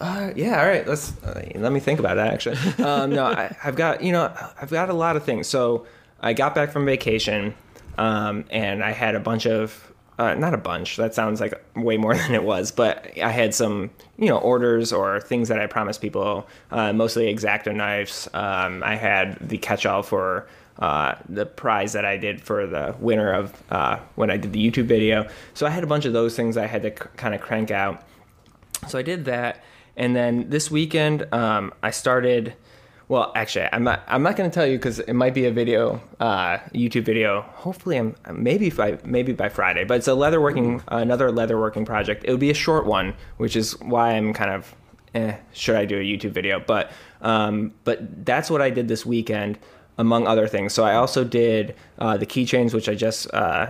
Uh, yeah, all right. Let's uh, let me think about that. Actually, um, no, I, I've got you know I've got a lot of things. So I got back from vacation, um, and I had a bunch of uh, not a bunch. That sounds like way more than it was, but I had some you know orders or things that I promised people. Uh, mostly exacto knives. Um, I had the catch-all for. Uh, the prize that I did for the winner of uh, when I did the YouTube video. So I had a bunch of those things I had to c- kind of crank out. So I did that, and then this weekend um, I started. Well, actually, I'm not. I'm not going to tell you because it might be a video, uh, YouTube video. Hopefully, I'm maybe by maybe by Friday. But it's a leatherworking, another leatherworking project. It would be a short one, which is why I'm kind of, eh, should I do a YouTube video? But um, but that's what I did this weekend, among other things. So I also did uh, the keychains, which I just uh,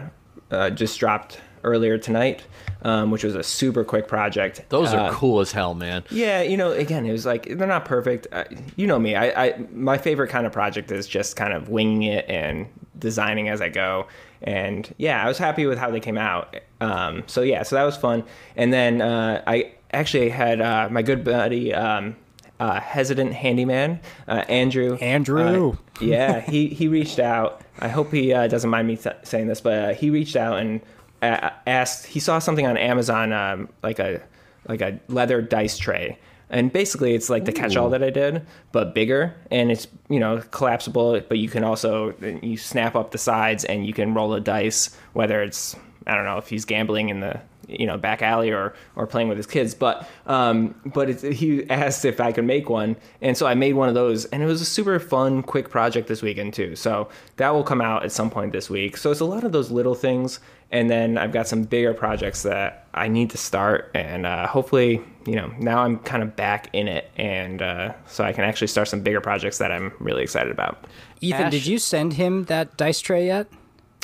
uh, just dropped earlier tonight, um, which was a super quick project. Those are Uh, cool as hell, man. yeah, you know, again, it was like they're not perfect. Uh, you know me. I, I my favorite kind of project is just kind of winging it and designing as I go. And yeah, I was happy with how they came out. Um, so yeah, so that was fun. And then uh, I actually had uh, my good buddy. Um, uh, hesitant handyman uh, Andrew. Andrew. Uh, yeah, he he reached out. I hope he uh, doesn't mind me th- saying this, but uh, he reached out and uh, asked. He saw something on Amazon, um, like a like a leather dice tray, and basically it's like the catch-all that I did, but bigger, and it's you know collapsible, but you can also you snap up the sides and you can roll a dice, whether it's I don't know if he's gambling in the you know back alley or or playing with his kids but um but it's, he asked if i could make one and so i made one of those and it was a super fun quick project this weekend too. So that will come out at some point this week. So it's a lot of those little things and then i've got some bigger projects that i need to start and uh, hopefully you know now i'm kind of back in it and uh, so i can actually start some bigger projects that i'm really excited about. Ethan, Ash- did you send him that dice tray yet?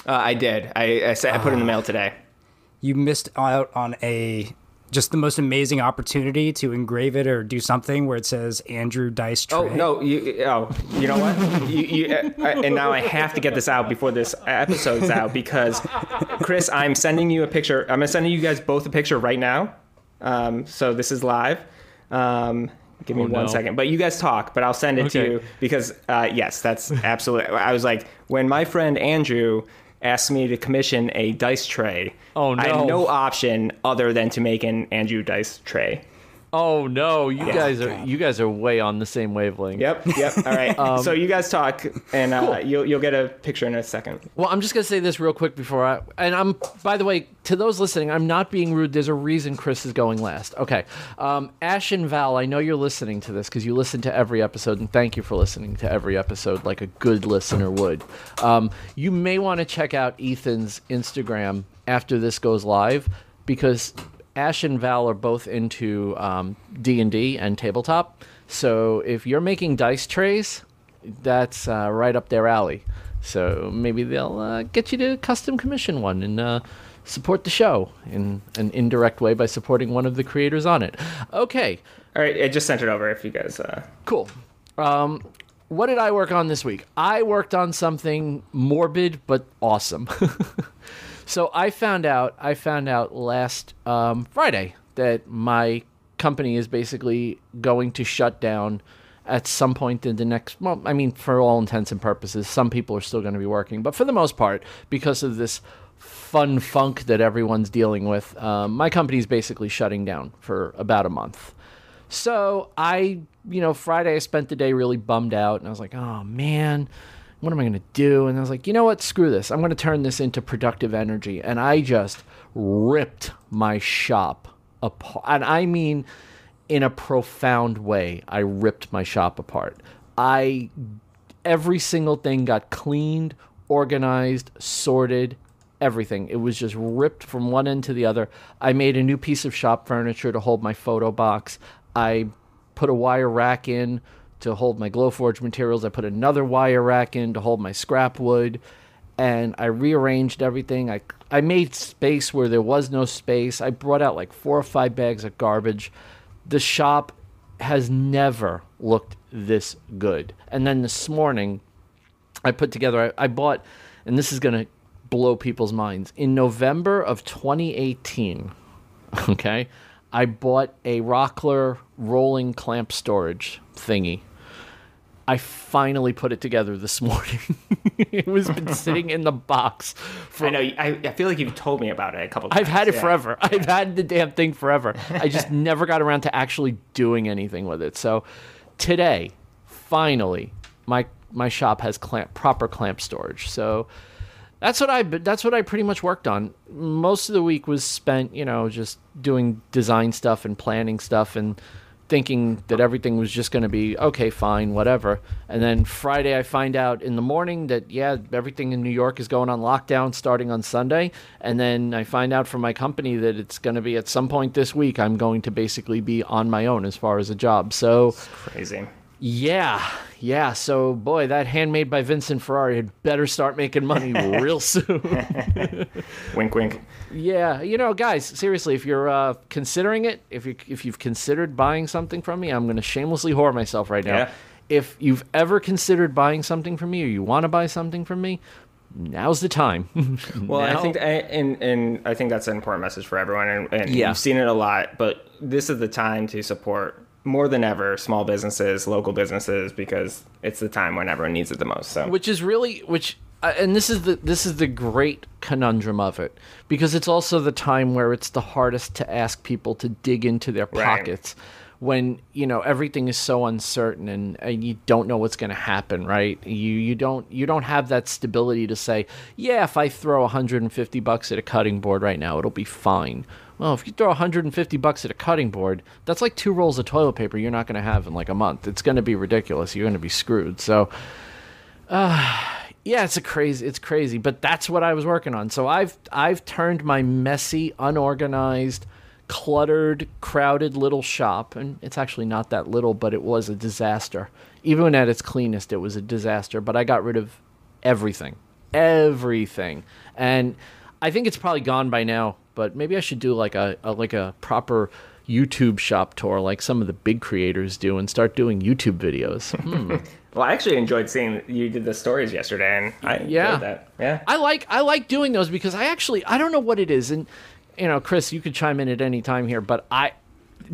uh, i did. I I, sa- I put it in the mail today You missed out on a just the most amazing opportunity to engrave it or do something where it says Andrew Dice Tray. Oh no! You oh, you know what? you, you, uh, and now I have to get this out before this episode's out because Chris, I'm sending you a picture. I'm sending you guys both a picture right now. Um, so this is live. Um, give me Oh, one no. second. But you guys talk. But I'll send it Okay. to you because uh, yes, that's absolutely. I was like when my friend Andrew asked me to commission a dice tray. Oh, no! I had no option other than to make an Andrew dice tray. Oh no, you guys are you guys are way on the same wavelength. Yep, yep. All right. Um, so you guys talk, and uh, you'll you'll get a picture in a second. Well, I'm just gonna say this real quick before I. And I'm, by the way, to those listening, I'm not being rude. There's a reason Chris is going last. Okay, um, Ash and Val, I know you're listening to this because you listen to every episode, and thank you for listening to every episode like a good listener would. Um, you may want to check out Ethan's Instagram after this goes live because Ash and Val are both into um, D and D and tabletop. So if you're making dice trays, that's uh, right up their alley. So maybe they'll uh, get you to custom commission one and uh, support the show in an indirect way by supporting one of the creators on it. Okay, All right, I just sent it over. If you guys, uh, cool. Um, what did I work on this week? I worked on something morbid but awesome. so I found out I found out last um, Friday that my company is basically going to shut down at some point in the next well I mean for all intents and purposes some people are still going to be working but for the most part because of this fun funk that everyone's dealing with um, my company is basically shutting down for about a month. So I, you know, Friday I spent the day really bummed out and I was like, oh man, what am I going to do? And I was like, you know what? Screw this. I'm going to turn this into productive energy. And I just ripped my shop apart. And I mean, in a profound way, I ripped my shop apart. I, every single thing got cleaned, organized, sorted, everything. It was just ripped from one end to the other. I made a new piece of shop furniture to hold my photo box. I put a wire rack in to hold my Glowforge materials. I put another wire rack in to hold my scrap wood. And I rearranged everything. I, I made space where there was no space. I brought out like four or five bags of garbage. The shop has never looked this good. And then this morning, I put together, I, I bought, and this is to blow people's minds. In November of 2018, okay, I bought a Rockler rolling clamp storage thingy. I finally put it together this morning. it was been sitting in the box for I know. I, I feel like you've told me about it a couple. Times. I've had it yeah. forever. I've had the damn thing forever. I just never got around to actually doing anything with it. So today, finally, my my shop has clamp proper clamp storage. So that's what I that's what I pretty much worked on. Most of the week was spent, you know, just doing design stuff and planning stuff and thinking that everything was just going to be okay, fine, whatever. And then Friday, I find out in the morning that yeah, everything in New York is going on lockdown starting on Sunday. And then I find out from my company that it's going to be at some point this week. I'm going to basically be on my own as far as a job. So it's Crazy. Yeah, yeah. So boy, that handmade by Vincent Ferrari had better start making money real soon. Wink, wink. Yeah, you know, guys, seriously, if you're uh, considering it, if you if you've considered buying something from me, I'm going to shamelessly whore myself right now. Yeah. If you've ever considered buying something from me, or you want to buy something from me, now's the time. Well, I Now- think, and and I think that's an important message for everyone, and, and Yeah. you've seen it a lot. But this is the time to support more than ever small businesses, local businesses, because it's the time when everyone needs it the most. So which is really which uh, and this is the this is the great conundrum of it because it's also the time where it's the hardest to ask people to dig into their Right. pockets when you know everything is so uncertain and, and you don't know what's going to happen right you you don't you don't have that stability to say yeah if i throw 150 bucks at a cutting board right now it'll be fine well if you throw 150 bucks at a cutting board that's like two rolls of toilet paper you're not going to have in like a month it's going to be ridiculous you're going to be screwed so uh, yeah, it's a crazy it's crazy, but that's what I was working on. So I've I've turned my messy, unorganized, cluttered, crowded little shop and it's actually not that little, but it was a disaster. Even at its cleanest, it was a disaster, but I got rid of everything. Everything. And I think it's probably gone by now, but maybe I should do like a, a like a proper YouTube shop tour like some of the big creators do and start doing YouTube videos. Hmm. well, I actually enjoyed seeing you did the stories yesterday, and I Yeah. that. Yeah. I like I like doing those because I actually I don't know what it is, and you know, Chris, you could chime in at any time here, but I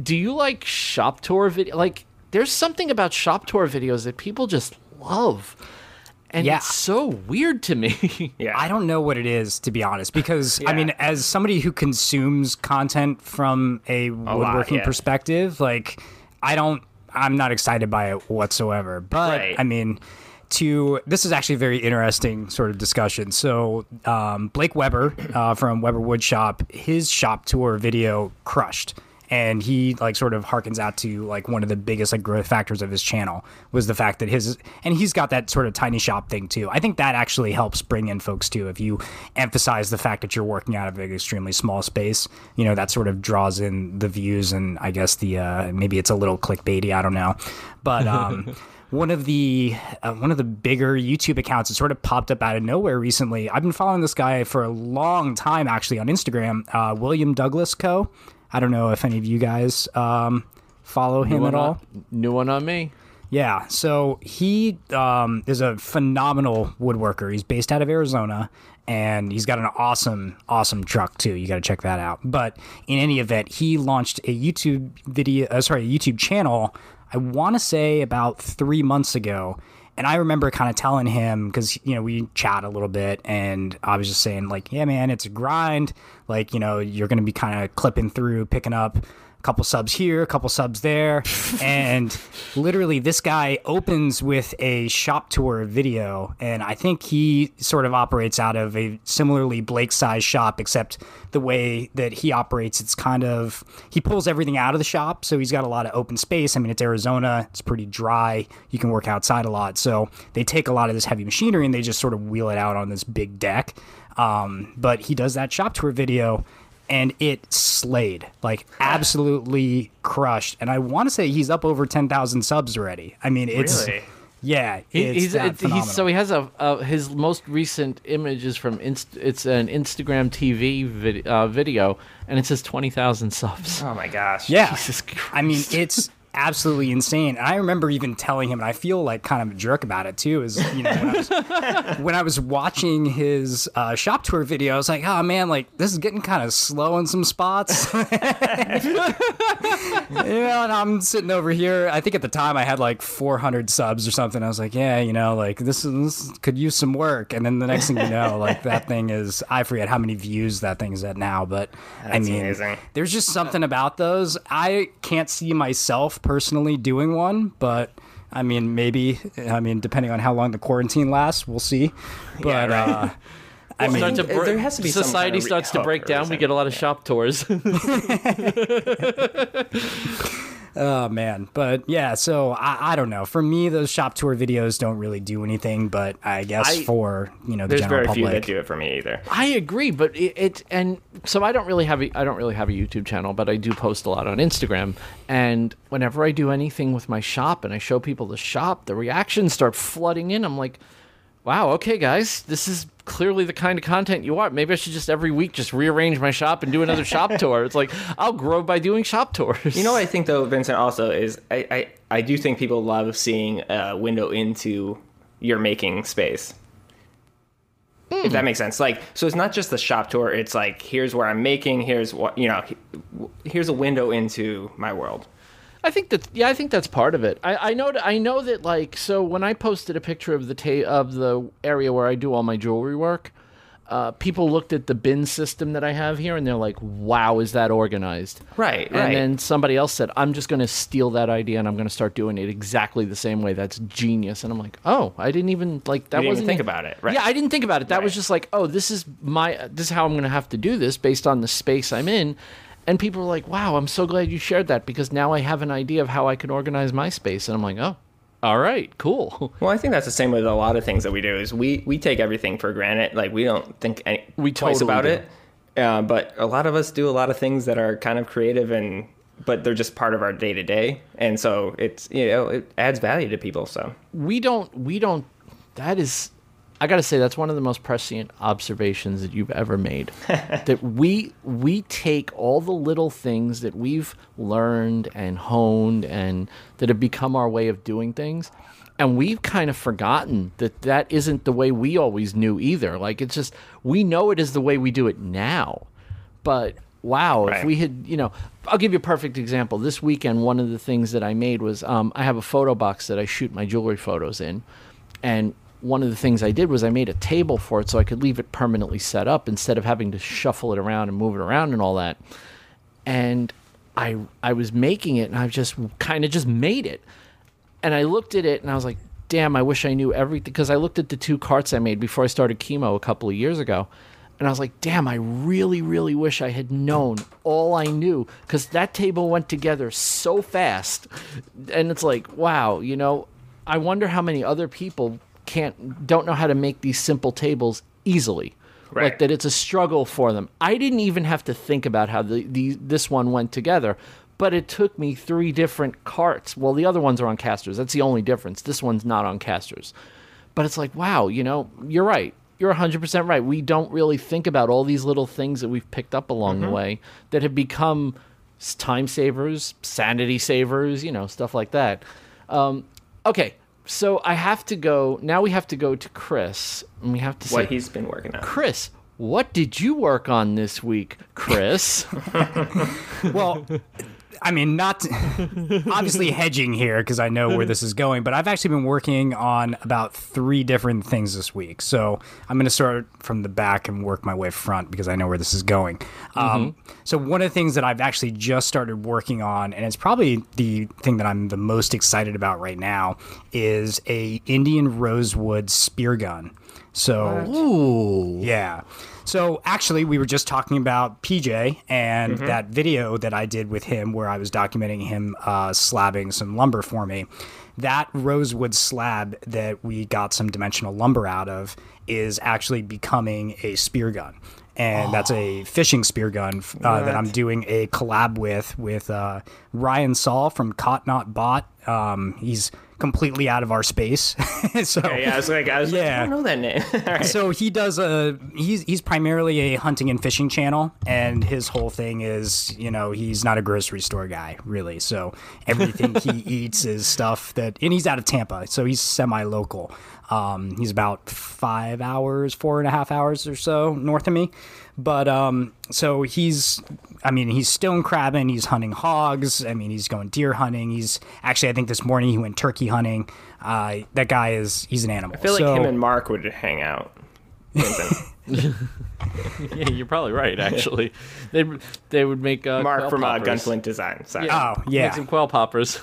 do you like shop tour video? Like, there's something about shop tour videos that people just love, and Yeah. it's so weird to me. yeah. I don't know what it is to be honest, because I mean, as somebody who consumes content from a woodworking yeah. perspective, like I don't, I'm not excited by it whatsoever. But Right. I mean, to this is actually a very interesting sort of discussion. So um, Blake Weber uh, from Weber Woodshop, his shop tour video crushed. And he like sort of harkens out to like one of the biggest like growth factors of his channel was the fact that his and he's got that sort of tiny shop thing too. I think that actually helps bring in folks too. If you emphasize the fact that you're working out of an extremely small space, you know that sort of draws in the views and I guess the uh, maybe it's a little clickbaity. I don't know, but um, one of the uh, one of the bigger YouTube accounts that sort of popped up out of nowhere recently. I've been following this guy for a long time actually on Instagram. Uh, William Douglas Co. I don't know if any of you guys um, follow him at all. New one on me. Yeah, so he um, is a phenomenal woodworker. He's based out of Arizona, and he's got an awesome, awesome truck too. You got to check that out. But in any event, he launched a YouTube video, uh, sorry, a YouTube channel. I want to say about three months ago, and I remember kind of telling him because you know we chat a little bit, and I was just saying like, yeah, man, it's a grind. Like you know, you're going to be kind of clipping through, picking up a couple subs here, a couple subs there, and literally this guy opens with a shop tour video, and I think he sort of operates out of a similarly Blake size shop, except the way that he operates, it's kind of he pulls everything out of the shop, so he's got a lot of open space. I mean, it's Arizona, it's pretty dry, you can work outside a lot, so they take a lot of this heavy machinery and they just sort of wheel it out on this big deck. Um, but he does that shop tour video and it slayed, like absolutely crushed. And I want to say he's up over 10,000 subs already. I mean, it's. Really? Yeah, He, it's he's, that it's, he's so he has a, a his most recent image is from inst, it's an Instagram TV vid, uh, video and it says twenty thousand subs. Oh my gosh. Yeah. Jesus Christ. I mean, it's absolutely insane. And I remember even telling him, and I feel like kind of a jerk about it too. Is you know when I was, when I was watching his uh, shop tour video, I was like, oh man, like this is getting kind of slow in some spots. you know, and I'm sitting over here. I think at the time I had like 400 subs or something. I was like, yeah, you know, like this, is, this could use some work. And then the next thing you know, like that thing is, I forget how many views that thing's at now, but I mean, amazing. there's just something about those. I can't see myself personally doing one, but I mean, maybe. I mean, depending on how long the quarantine lasts, we'll see. But right. uh, I mean, Start to there has to be society kind of re- starts to break down. We get a lot of shop tours. oh man. But yeah, so I, I don't know. For me, those shop tour videos don't really do anything. But I guess I- for you know the There's general very few that public, do it for me either. I agree, but it, it and so I don't really have a I don't really have a YouTube channel, but I do post a lot on Instagram. And whenever I do anything with my shop and I show people the shop, the reactions start flooding in. I'm like, wow, okay, guys, this is clearly the kind of content you want. Maybe I should just every week just rearrange my shop and do another shop tour. It's like I'll grow by doing shop tours. You know what I think though, Vincent, also is I, I, I do think people love seeing a window into your making space. If hmm. that makes sense. Like so it's not just the shop tour, it's like here's where I'm making, here's what you know, here's a window into my world. I think that yeah, I think that's part of it. I, I know I know that like so when I posted a picture of the ta- of the area where I do all my jewelry work, uh, people looked at the bin system that I have here and they're like, "Wow, is that organized?" Right, And right. then somebody else said, "I'm just going to steal that idea and I'm going to start doing it exactly the same way. That's genius." And I'm like, "Oh, I didn't even like that wasn't think even- about it, right. Yeah, I didn't think about it. That was just like, "Oh, this is my this is how I'm going to have to do this based on the space I'm in." And people are like, "Wow, I'm so glad you shared that because now I have an idea of how I can organize my space." And I'm like, "Oh, all right, cool." Well, I think that's the same with a lot of things that we do. Is we we take everything for granted. Like we don't think any, We twice totally about do. it. Uh, but a lot of us do a lot of things that are kind of creative and but they're just part of our day to day, and so it's you know it adds value to people. So we don't we don't that is i gotta say that's one of the most prescient observations that you've ever made. That we we take all the little things that we've learned and honed and that have become our way of doing things and we've kind of forgotten that that isn't the way we always knew either. Like it's just we know it is the way we do it now but wow if we had you know i'll give you a perfect example. This weekend one of the things that i made was um, i have a photo box that i shoot my jewelry photos in and one of the things i did was i made a table for it so i could leave it permanently set up instead of having to shuffle it around and move it around and all that and i i was making it and i just kind of just made it and I looked at it and I was like, damn, I wish I knew everything. Because I looked at the two carts I made before I started chemo a couple of years ago. And I was like, damn, I really, really wish I had known all I knew. Because that table went together so fast. And it's like, wow, you know, I wonder how many other people can't, don't know how to make these simple tables easily. Like that it's a struggle for them. I didn't even have to think about how the, the this one went together, but it took me three different carts. Well, the other ones are on casters. That's the only difference. This one's not on casters. But it's like, wow, you know, you're right. You're 100% right. We don't really think about all these little things that we've picked up along the way that have become time savers, sanity savers, you know, stuff like that. Um, okay, so I have to go. Now we have to go to Chris, and we have to what say, he's been working on. Chris, what did you work on this week, Chris? well, I mean, not obviously hedging here because I know where this is going, but I've actually been working on about three different things this week. So I'm going to start from the back and work my way front because I know where this is going. Um, so one of the things that I've actually just started working on, and it's probably the thing that I'm the most excited about right now, is a Indian rosewood spear gun. So Ooh. yeah. So actually, we were just talking about PJ and that video that I did with him, where I was documenting him uh, slabbing some lumber for me. That rosewood slab that we got some dimensional lumber out of is actually becoming a spear gun. And that's a fishing spear gun uh, that I'm doing a collab with with uh, Ryan Saul from Caught Not Bought. Um, he's completely out of our space, so Yeah, I was like, I was like, I don't know that name. Right. so he does a he's he's primarily a hunting and fishing channel and his whole thing is you know he's not a grocery store guy really. So everything he eats is stuff that and he's out of tampa so he's semi-local. Um, he's about five hours four and a half hours or so north of me but um, so he's i mean he's stone crabbing he's hunting hogs i mean he's going deer hunting he's actually i think this morning he went turkey hunting uh, that guy is he's an animal I feel like him and Mark would hang out. Yeah, you're probably right. Actually, they they would make uh, Mark quail from uh, poppers. Gunflint Design. Sorry. Yeah. Oh, yeah. make some quail poppers.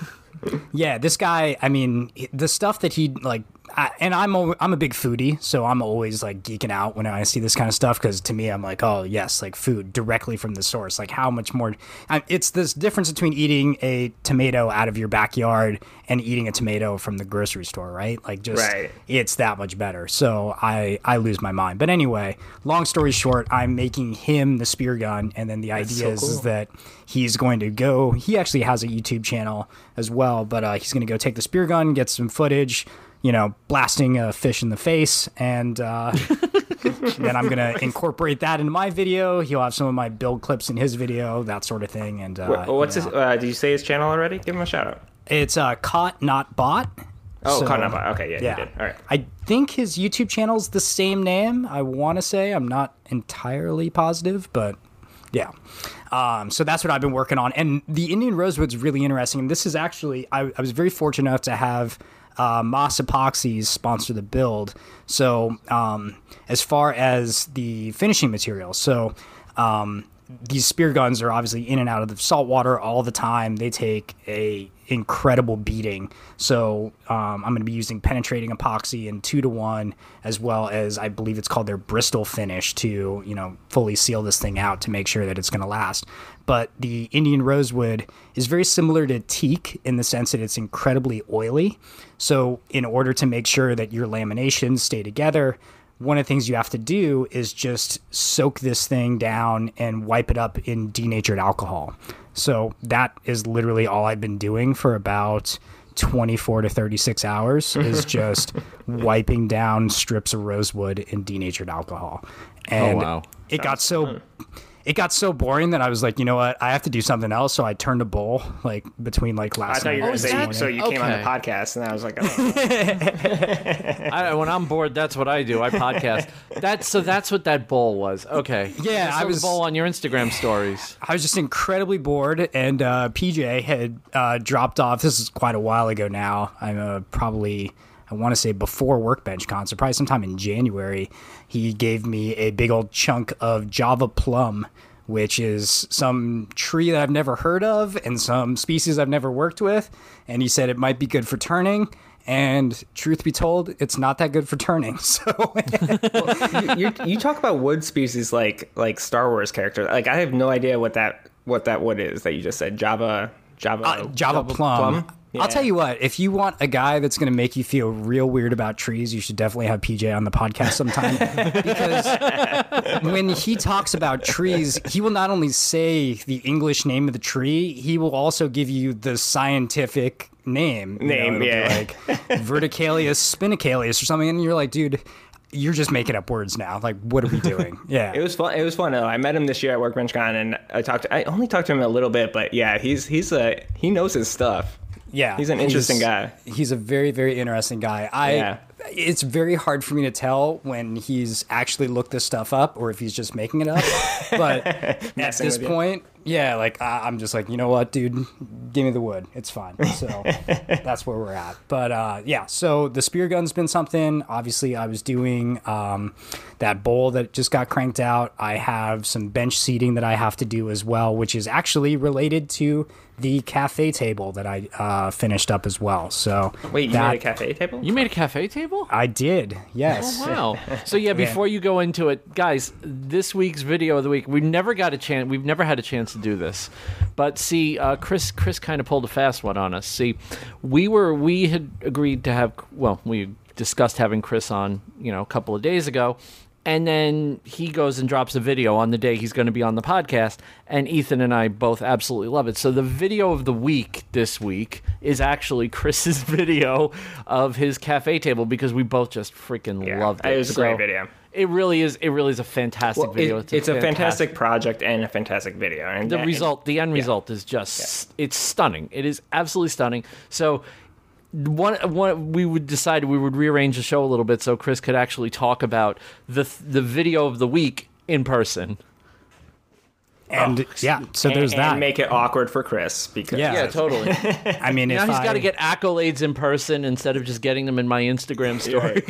Yeah, this guy. I mean, the stuff that he like, I, and I'm a, I'm a big foodie, so I'm always like geeking out when I see this kind of stuff because to me, I'm like, oh yes, like food directly from the source. Like how much more? I, it's this difference between eating a tomato out of your backyard and eating a tomato from the grocery store, right? Like just Right. it's that much better. So I I lose my mind. But anyway, long story short, I'm making him the spear gun, and then the idea so is, is that he's going to go. He actually has a YouTube channel as well, but uh, he's going to go take the spear gun, get some footage, you know, blasting a fish in the face, and uh, then I'm going to incorporate that into my video. He'll have some of my build clips in his video, that sort of thing. And uh, Wh- what's you his? Uh, did you say his channel already? Give him a shout out. It's uh, caught not bought. Oh, So- not Up. Okay, yeah, Yeah. you did. All right. I think his YouTube channel's the same name. I want to say I'm not entirely positive, but yeah. Um, so that's what I've been working on. And the Indian Rosewood's really interesting. And this is actually, I, I was very fortunate enough to have uh, MAS Epoxies sponsor the build. So um, as far as the finishing material, so um, these spear guns are obviously in and out of the salt water all the time. They take a incredible beating. So um, I'm going to be using penetrating epoxy in two to one, as well as I believe it's called their Bristol finish to you know fully seal this thing out to make sure that it's going to last. But the Indian rosewood is very similar to teak in the sense that it's incredibly oily. So in order to make sure that your laminations stay together, one of the things you have to do is just soak this thing down and wipe it up in denatured alcohol. So that is literally all I've been doing for about 24 to 36 hours is just wiping down strips of rosewood in denatured alcohol. Oh, and wow. it got so it got so boring that I was like, you know what? I have to do something else. So I turned a bowl like between like last. I last thought you were and going to say so you came on the podcast, and I was like, oh. I, when I'm bored, that's what I do. I podcast. That's so. That's what that bowl was. Okay. Yeah, I I was- bowl on your Instagram stories. I was just incredibly bored, and uh, PJ had uh, dropped off. This is quite a while ago now. I'm uh, probably, I want to say before Workbench Con, so probably sometime in January. He gave me a big old chunk of Java plum, which is some tree that I've never heard of and some species I've never worked with. And he said it might be good for turning. And truth be told, it's not that good for turning. So you, you, you talk about wood species like like Star Wars characters. Like I have no idea what that what that wood is that you just said. Java Java Uh, Java, plum. Yeah. I'll tell you what, if you want a guy that's going to make you feel real weird about trees, you should definitely have PJ on the podcast sometime. because when he talks about trees, he will not only say the English name of the tree, he will also give you the scientific name. You Name, it'll be yeah. like Verticalius spinicalius or something. And you're like, dude, you're just making up words now. Like, what are we doing? Yeah. It was fun. It was fun. Though. I met him this year at Workbench Con, and I talked. To, I only talked to him a little bit, but yeah, he's he's a he knows his stuff. Yeah, He's an interesting guy. He's a very, very interesting guy. I. Yeah. It's very hard for me to tell when he's actually looked this stuff up or if he's just making it up. But at this with you. point, yeah, like I, I'm just like, you know what, dude, give me the wood. It's fine. So that's where we're at. But uh, yeah, so the spear gun's been something. Obviously, I was doing um, that bowl that just got cranked out. I have some bench seating that I have to do as well, which is actually related to the cafe table that I uh, finished up as well. So Wait, you that- made a cafe table? You made a cafe table? Table? I did. Yes. Oh, wow. So yeah, before you go into it, guys, this week's video of the week, we never got a chance. We've never had a chance to do this, but see, uh, Chris, Chris kind of pulled a fast one on us. See, we were we had agreed to have. Well, we discussed having Chris on, you know, a couple of days ago. And then he goes and drops a video on the day he's going to be on the podcast. And Ethan and I both absolutely love it. So the video of the week this week is actually Chris's video of his cafe table because we both just freaking Yeah, loved it. it was a great video. It really is. It really is a fantastic Well, video. it- it's, a fantastic project and a fantastic video. And the that- result the end result is just it's stunning it is absolutely stunning so one, one we would decide we would rearrange the show a little bit so chris could actually talk about the the video of the week in person And yeah, so and, there's and that. make it awkward for Chris because Yeah. Yeah, totally I mean, now if he's got to get accolades in person instead of just getting them in my instagram story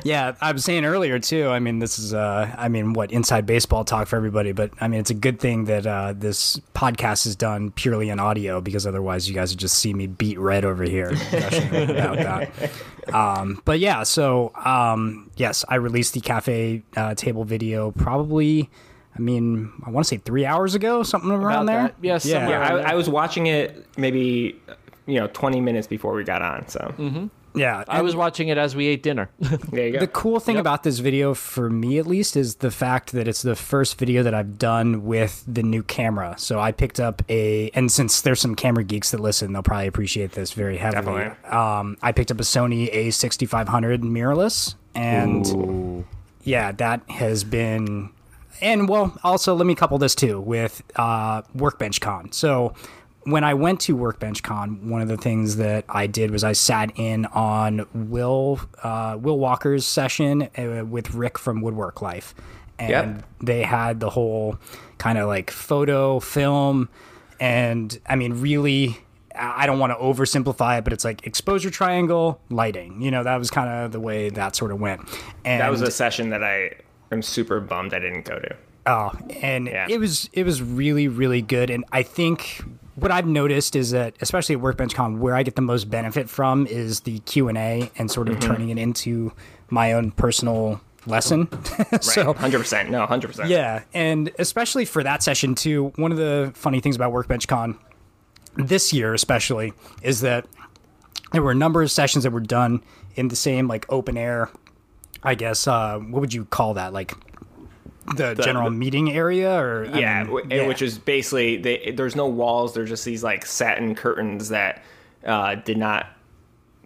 Yeah, I was saying earlier too. I mean, this is, uh, I mean, what inside baseball talk for everybody, but I mean, it's a good thing that uh, this podcast is done purely in audio because otherwise, you guys would just see me beat red over here about that. Um, but yeah, so um, yes, I released the cafe uh, table video probably. I mean, I want to say three hours ago, something around there. that. Yeah, yeah, I, I was watching it maybe you know 20 minutes before we got on. So Mm-hmm. yeah. i was watching it as we ate dinner there you go. The cool thing about this video, for me at least, is the fact that it's the first video that I've done with the new camera. So I picked up a, and since there's some camera geeks that listen, they'll probably appreciate this very heavily. Definitely. Um, I picked up a Sony A6500 mirrorless, and yeah, that has been. And well, also let me couple this too with uh, Workbench Con. So when I went to Workbench Con, one of the things that I did was I sat in on Will uh, Will Walker's session uh, with Rick from Woodwork Life, and Yep. they had the whole kind of like photo film, and I mean really. I don't want to oversimplify it, but it's like exposure triangle, lighting. You know, that was kind of the way that sort of went. And that was a session that I am super bummed I didn't go to. Oh, and Yeah. it was it was really really good. And I think what I've noticed is that especially at Workbench Con, where I get the most benefit from is the Q and A and sort of mm-hmm. turning it into my own personal lesson. so 100%. No, 100%. yeah, and especially for that session too. One of the funny things about Workbench Con this year, especially, is that there were a number of sessions that were done in the same like open air. I guess uh, what would you call that? Like the, general the- meeting area, or I Yeah, mean, w- and which is basically they, there's no walls. There's just these like satin curtains that uh, did not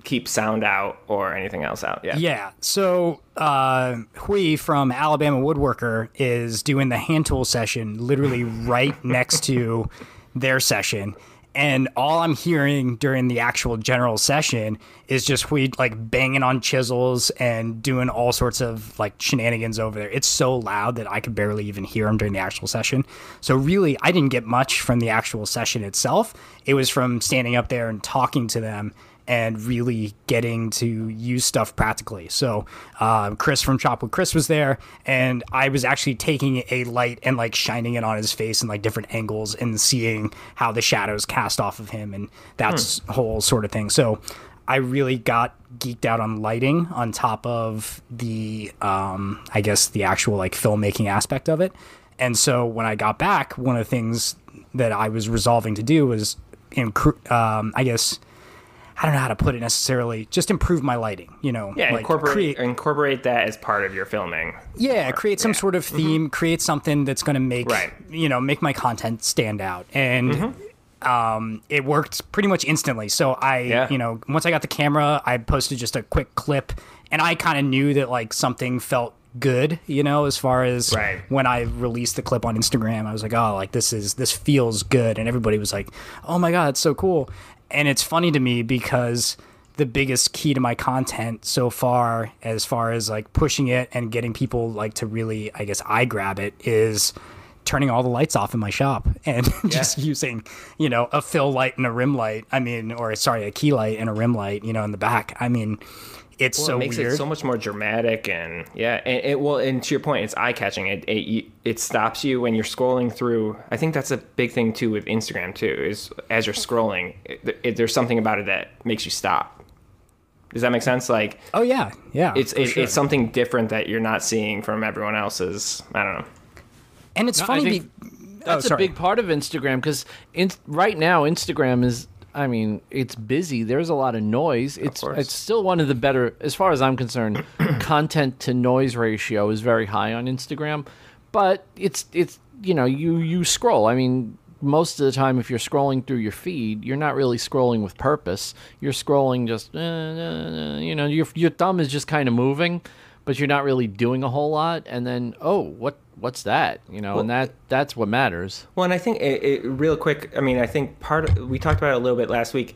keep sound out or anything else out. Yeah. Yeah. So uh, Huy from Alabama Woodworker is doing the hand tool session literally right next to their session. And all I'm hearing during the actual general session is just we like banging on chisels and doing all sorts of like shenanigans over there. It's so loud that I could barely even hear them during the actual session. So really, I didn't get much from the actual session itself. It was from standing up there and talking to them and really getting to use stuff practically. So, uh, Chris from Chop with Chris was there, and I was actually taking a light and like shining it on his face in like different angles and seeing how the shadows cast off of him and that's whole sort of thing. So, I really got geeked out on lighting on top of the, um, I guess, the actual like filmmaking aspect of it. And so when I got back, one of the things that I was resolving to do was, um, I guess, I don't know how to put it necessarily. Just improve my lighting, you know. Yeah, like incorporate create, incorporate that as part of your filming. yeah, create some sort of theme, create something that's going to make Right. you know make my content stand out, and um, it worked pretty much instantly. So I, Yeah. you know, once I got the camera, I posted just a quick clip, and I kind of knew that like something felt good, you know, as far as Right. when I released the clip on Instagram, I was like, oh, like this is this feels good, and everybody was like, oh my god, it's so cool, and it's funny to me because the biggest key to my content so far, as far as like pushing it and getting people like to really, I guess, eye grab it, is turning all the lights off in my shop and just using, you know, a fill light and a rim light. I mean, or sorry, a key light and a rim light, you know, in the back. I mean, it's Well, so it makes weird. it so much more dramatic and yeah, and it well, and to your point, it's eye catching. It, it it stops you when you're scrolling through. I think that's a big thing too with Instagram too. Is as you're scrolling, it, it, there's something about it that makes you stop. Does that make sense? Like, Oh yeah, yeah. it's it, sure. it's something different that you're not seeing from everyone else's. I don't know. and it's No, funny. think be- That's oh, a big part of Instagram because in, right now Instagram is. I mean, it's busy. There's a lot of noise. It's course. it's still one of the better, as far as I'm concerned. content to noise ratio is very high on Instagram, but it's it's you know you you scroll. I mean, most of the time, if you're scrolling through your feed, you're not really scrolling with purpose. You're scrolling just uh, uh, you know your your thumb is just kind of moving, but you're not really doing a whole lot. And then oh, what what's that? You know, and that that's what matters. Well, and I think it, it real quick. I mean, I think part of, we talked about it a little bit last week.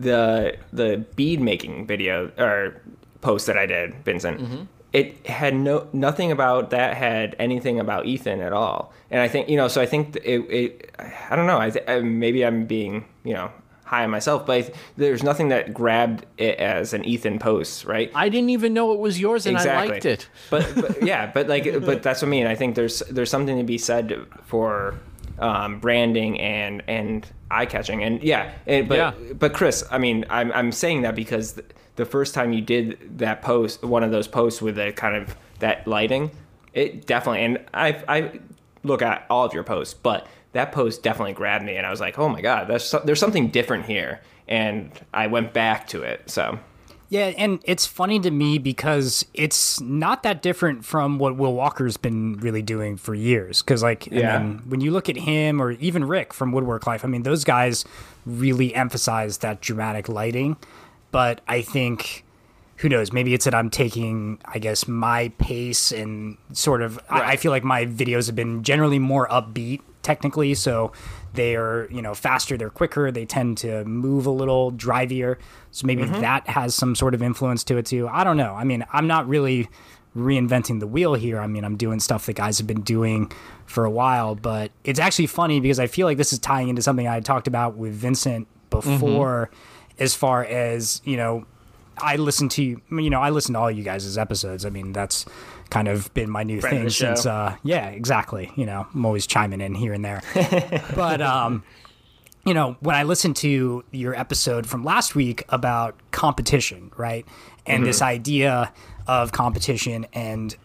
The the bead making video or post that I did, Vincent. Mm-hmm. It had no nothing about that had anything about Ethan at all. And I think you know, so I think it. it I don't know. I th- maybe I'm being you know high on myself, but th- there's nothing that grabbed it as an Ethan post, right? I didn't even know it was yours, and I liked it. But, but yeah, but like, but that's what I mean. I think there's there's something to be said for um, branding and and eye catching, and yeah, and, but Yeah. but Chris, I mean, I'm I'm saying that because th- the first time you did that post, one of those posts with the kind of that lighting, it definitely, and I I look at all of your posts, but that post definitely grabbed me, and I was like, oh my god, there's so, there's something different here, and I went back to it, so. Yeah, and it's funny to me because it's not that different from what Will Walker's been really doing for years. Because, like, Yeah. I mean, when you look at him or even Rick from Woodwork Life, I mean, those guys really emphasize that dramatic lighting. But I think, who knows, maybe it's that I'm taking, I guess, my pace and sort of, I, I feel like my videos have been generally more upbeat technically. So they are, you know, faster, they're quicker, they tend to move a little drivier. So maybe mm-hmm. that has some sort of influence to it too. I don't know. I mean, I'm not really reinventing the wheel here. I mean, I'm doing stuff that guys have been doing for a while, but it's actually funny because I feel like this is tying into something I had talked about with Vincent mm-hmm. before as far as, you know, I listen to you, you know, I listen to all you guys' episodes. I mean, that's kind of been my new Friend thing since uh yeah, exactly. You know, I'm always chiming in here and there. but um you know, when I listened to your episode from last week about competition, right? And this idea of competition and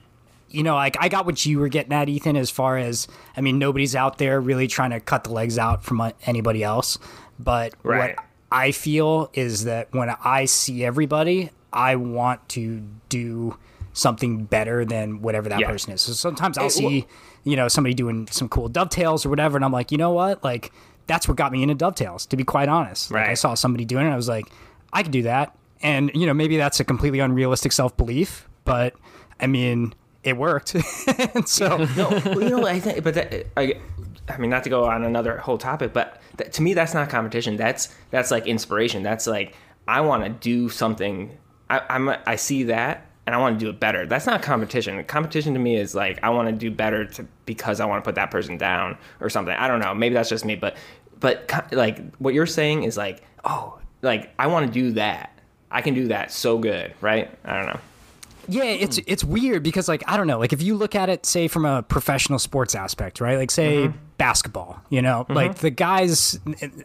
you know, like I got what you were getting at, Ethan, as far as I mean, nobody's out there really trying to cut the legs out from uh, anybody else. But Right. what I feel is that when I see everybody, I want to do something better than whatever that Yeah. person is. So sometimes I'll It- see, you know, somebody doing some cool dovetails or whatever, and I'm like, you know what? Like, that's what got me into dovetails, to be quite honest. Like, I saw somebody doing it, and I was like, I could do that. And, you know, maybe that's a completely unrealistic self belief, but I mean, it worked. and so, no, well, you know, I think, but that, I, I mean, not to go on another whole topic, but that, to me, that's not competition. That's that's like inspiration. That's like I want to do something. I, I'm I see that and I want to do it better. That's not competition. Competition to me is like I want to do better to because I want to put that person down or something. I don't know. Maybe that's just me, but but like what you're saying is like oh like I want to do that. I can do that so good, right? I don't know. Yeah, hmm. it's it's weird because like I don't know, like if you look at it say from a professional sports aspect, right? Like say mm-hmm. basketball, you know, mm-hmm. like the guys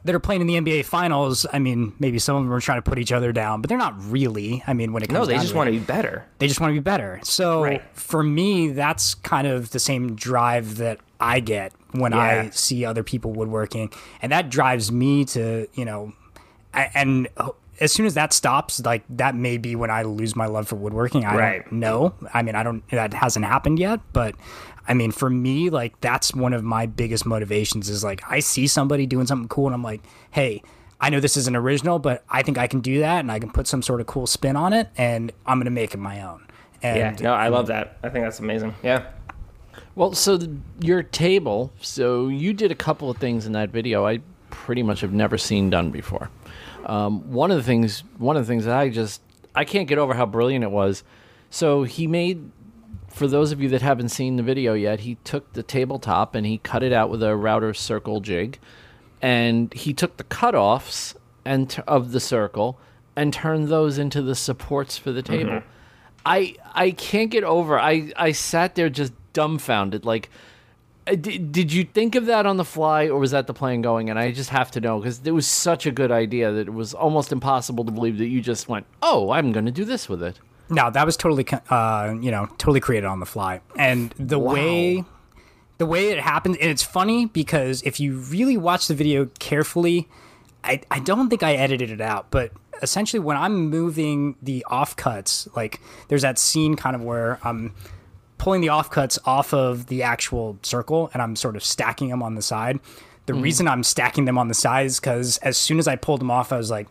that are playing in the NBA finals, I mean, maybe some of them are trying to put each other down, but they're not really. I mean, when it comes to. No, they just to it. want to be better. they just want to be better. So Right. for me, that's kind of the same drive that I get when I see other people woodworking, and that drives me to you know, and oh, as soon as that stops, like that may be when I lose my love for woodworking. I Right. don't know. I mean, I don't. That hasn't happened yet, but. I mean, for me, like that's one of my biggest motivations is like I see somebody doing something cool and I'm like, hey, I know this isn't original, but I think I can do that and I can put some sort of cool spin on it and I'm going to make it my own. And Yeah, no, I love that. I think that's amazing. Yeah. Well, so the, your table. So you did a couple of things in that video. I pretty much have never seen done before. Um, one of the things, one of the things that I just I can't get over how brilliant it was. So he made, for those of you that haven't seen the video yet, he took the tabletop and he cut it out with a router circle jig, and he took the cutoffs and t- of the circle and turned those into the supports for the table. I I can't get over. I I sat there just dumbfounded. Like Did, did you think of that on the fly, or was that the plan going? And I just have to know because it was such a good idea that it was almost impossible to believe that you just went, "Oh, I'm going to do this with it." No, that was totally, uh, you know, totally created on the fly. And the way, the way it happened, and it's funny because if you really watch the video carefully, I, I don't think I edited it out, but essentially when I'm moving the offcuts, like there's that scene kind of where I'm pulling the offcuts off of the actual circle and I'm sort of stacking them on the side. The hmm. reason I'm stacking them on the side is because as soon as I pulled them off, I was like,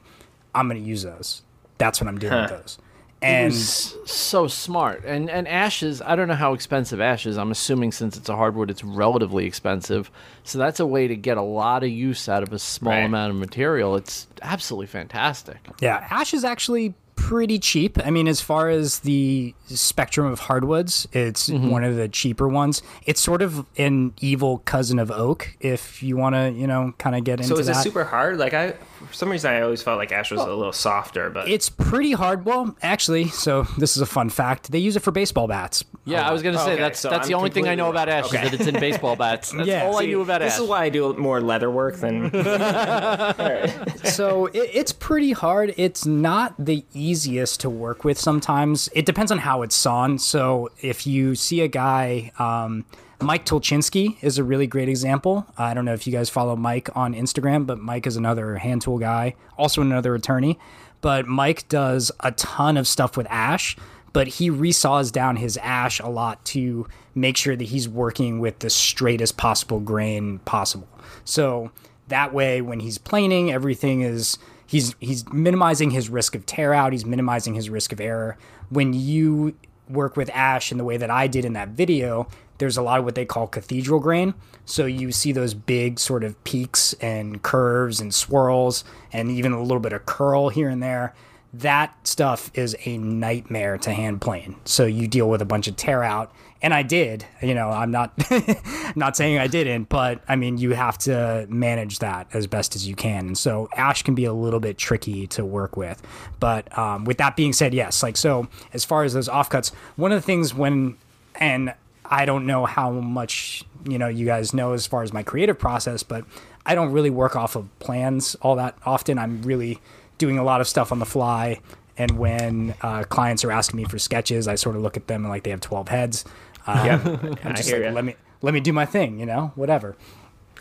I'm going to use those. That's what I'm doing with those. And so smart. And and ashes, I don't know how expensive ashes. I'm assuming since it's a hardwood, it's relatively expensive. So that's a way to get a lot of use out of a small Right. amount of material. It's absolutely fantastic. Yeah, ash is actually pretty cheap. I mean, as far as the spectrum of hardwoods, it's Mm-hmm. one of the cheaper ones. It's sort of an evil cousin of oak, if you want to, you know, kind of get into it. So is that. it super hard? Like I, for some reason, I always felt like ash was a little softer, but it's pretty hard. Well, actually, so this is a fun fact. They use it for baseball bats. Yeah, I was gonna say Okay, that's so that's the I'm only thing I know about ash wrong. is that it's in baseball bats. That's Yeah. all I knew about this ash. This is why I do more leather work than so it, it's pretty hard. It's not the easiest to work with sometimes. It depends on how it's sawn. So if you see a guy, um, Mike Tolchinsky is a really great example. I don't know if you guys follow Mike on Instagram, but Mike is another hand tool guy, also another attorney. But Mike does a ton of stuff with ash, but he resaws down his ash a lot to make sure that he's working with the straightest possible grain possible. So that way, when he's planing, everything is he's he's minimizing his risk of tear out. He's minimizing his risk of error. When you work with ash in the way that I did in that video, there's a lot of what they call cathedral grain. So you see those big sort of peaks and curves and swirls, and even a little bit of curl here and there. That stuff is a nightmare to hand plane. So you deal with a bunch of tear out and I did. You know, I'm not not saying I didn't, but I mean, you have to manage that as best as you can. And so ash can be a little bit tricky to work with. But um, with that being said, yes, like so, as far as those offcuts, one of the things when and I don't know how much you know you guys know as far as my creative process, but I don't really work off of plans all that often. I'm really doing a lot of stuff on the fly. And when uh, clients are asking me for sketches, I sort of look at them and like they have 12 heads. Uh, yeah. I I'm just hear like, ya. let me let me do my thing, you know, whatever.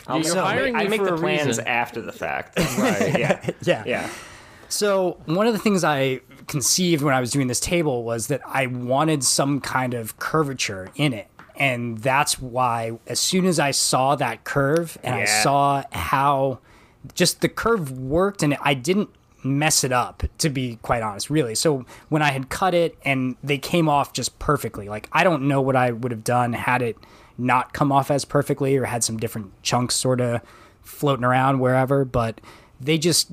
I'll You're make- hiring I make for the plans reason. after the fact. Right. Yeah. Yeah. Yeah. So one of the things I conceived when I was doing this table was that I wanted some kind of curvature in it. And that's why as soon as I saw that curve and I saw how just the curve worked and I didn't mess it up to be quite honest really so when i had cut it and they came off just perfectly like i don't know what i would have done had it not come off as perfectly or had some different chunks sort of floating around wherever but they just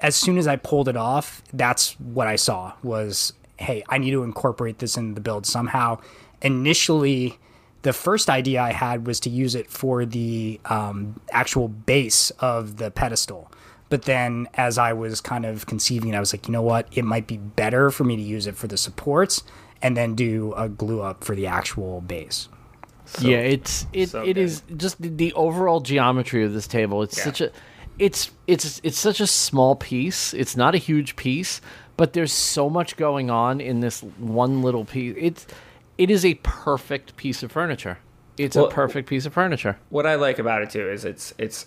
as soon as i pulled it off that's what i saw was hey i need to incorporate this in the build somehow initially the first idea I had was to use it for the um, actual base of the pedestal. But then, as I was kind of conceiving, I was like, you know what? It might be better for me to use it for the supports and then do a glue up for the actual base. yeah, it's it, so it good. is just the, the overall geometry of this table. It's Yeah. such a it's it's it's such a small piece. It's not a huge piece, but there's so much going on in this one little piece. It's it is a perfect piece of furniture. It's Well, a perfect piece of furniture. What I like about it too is it's it's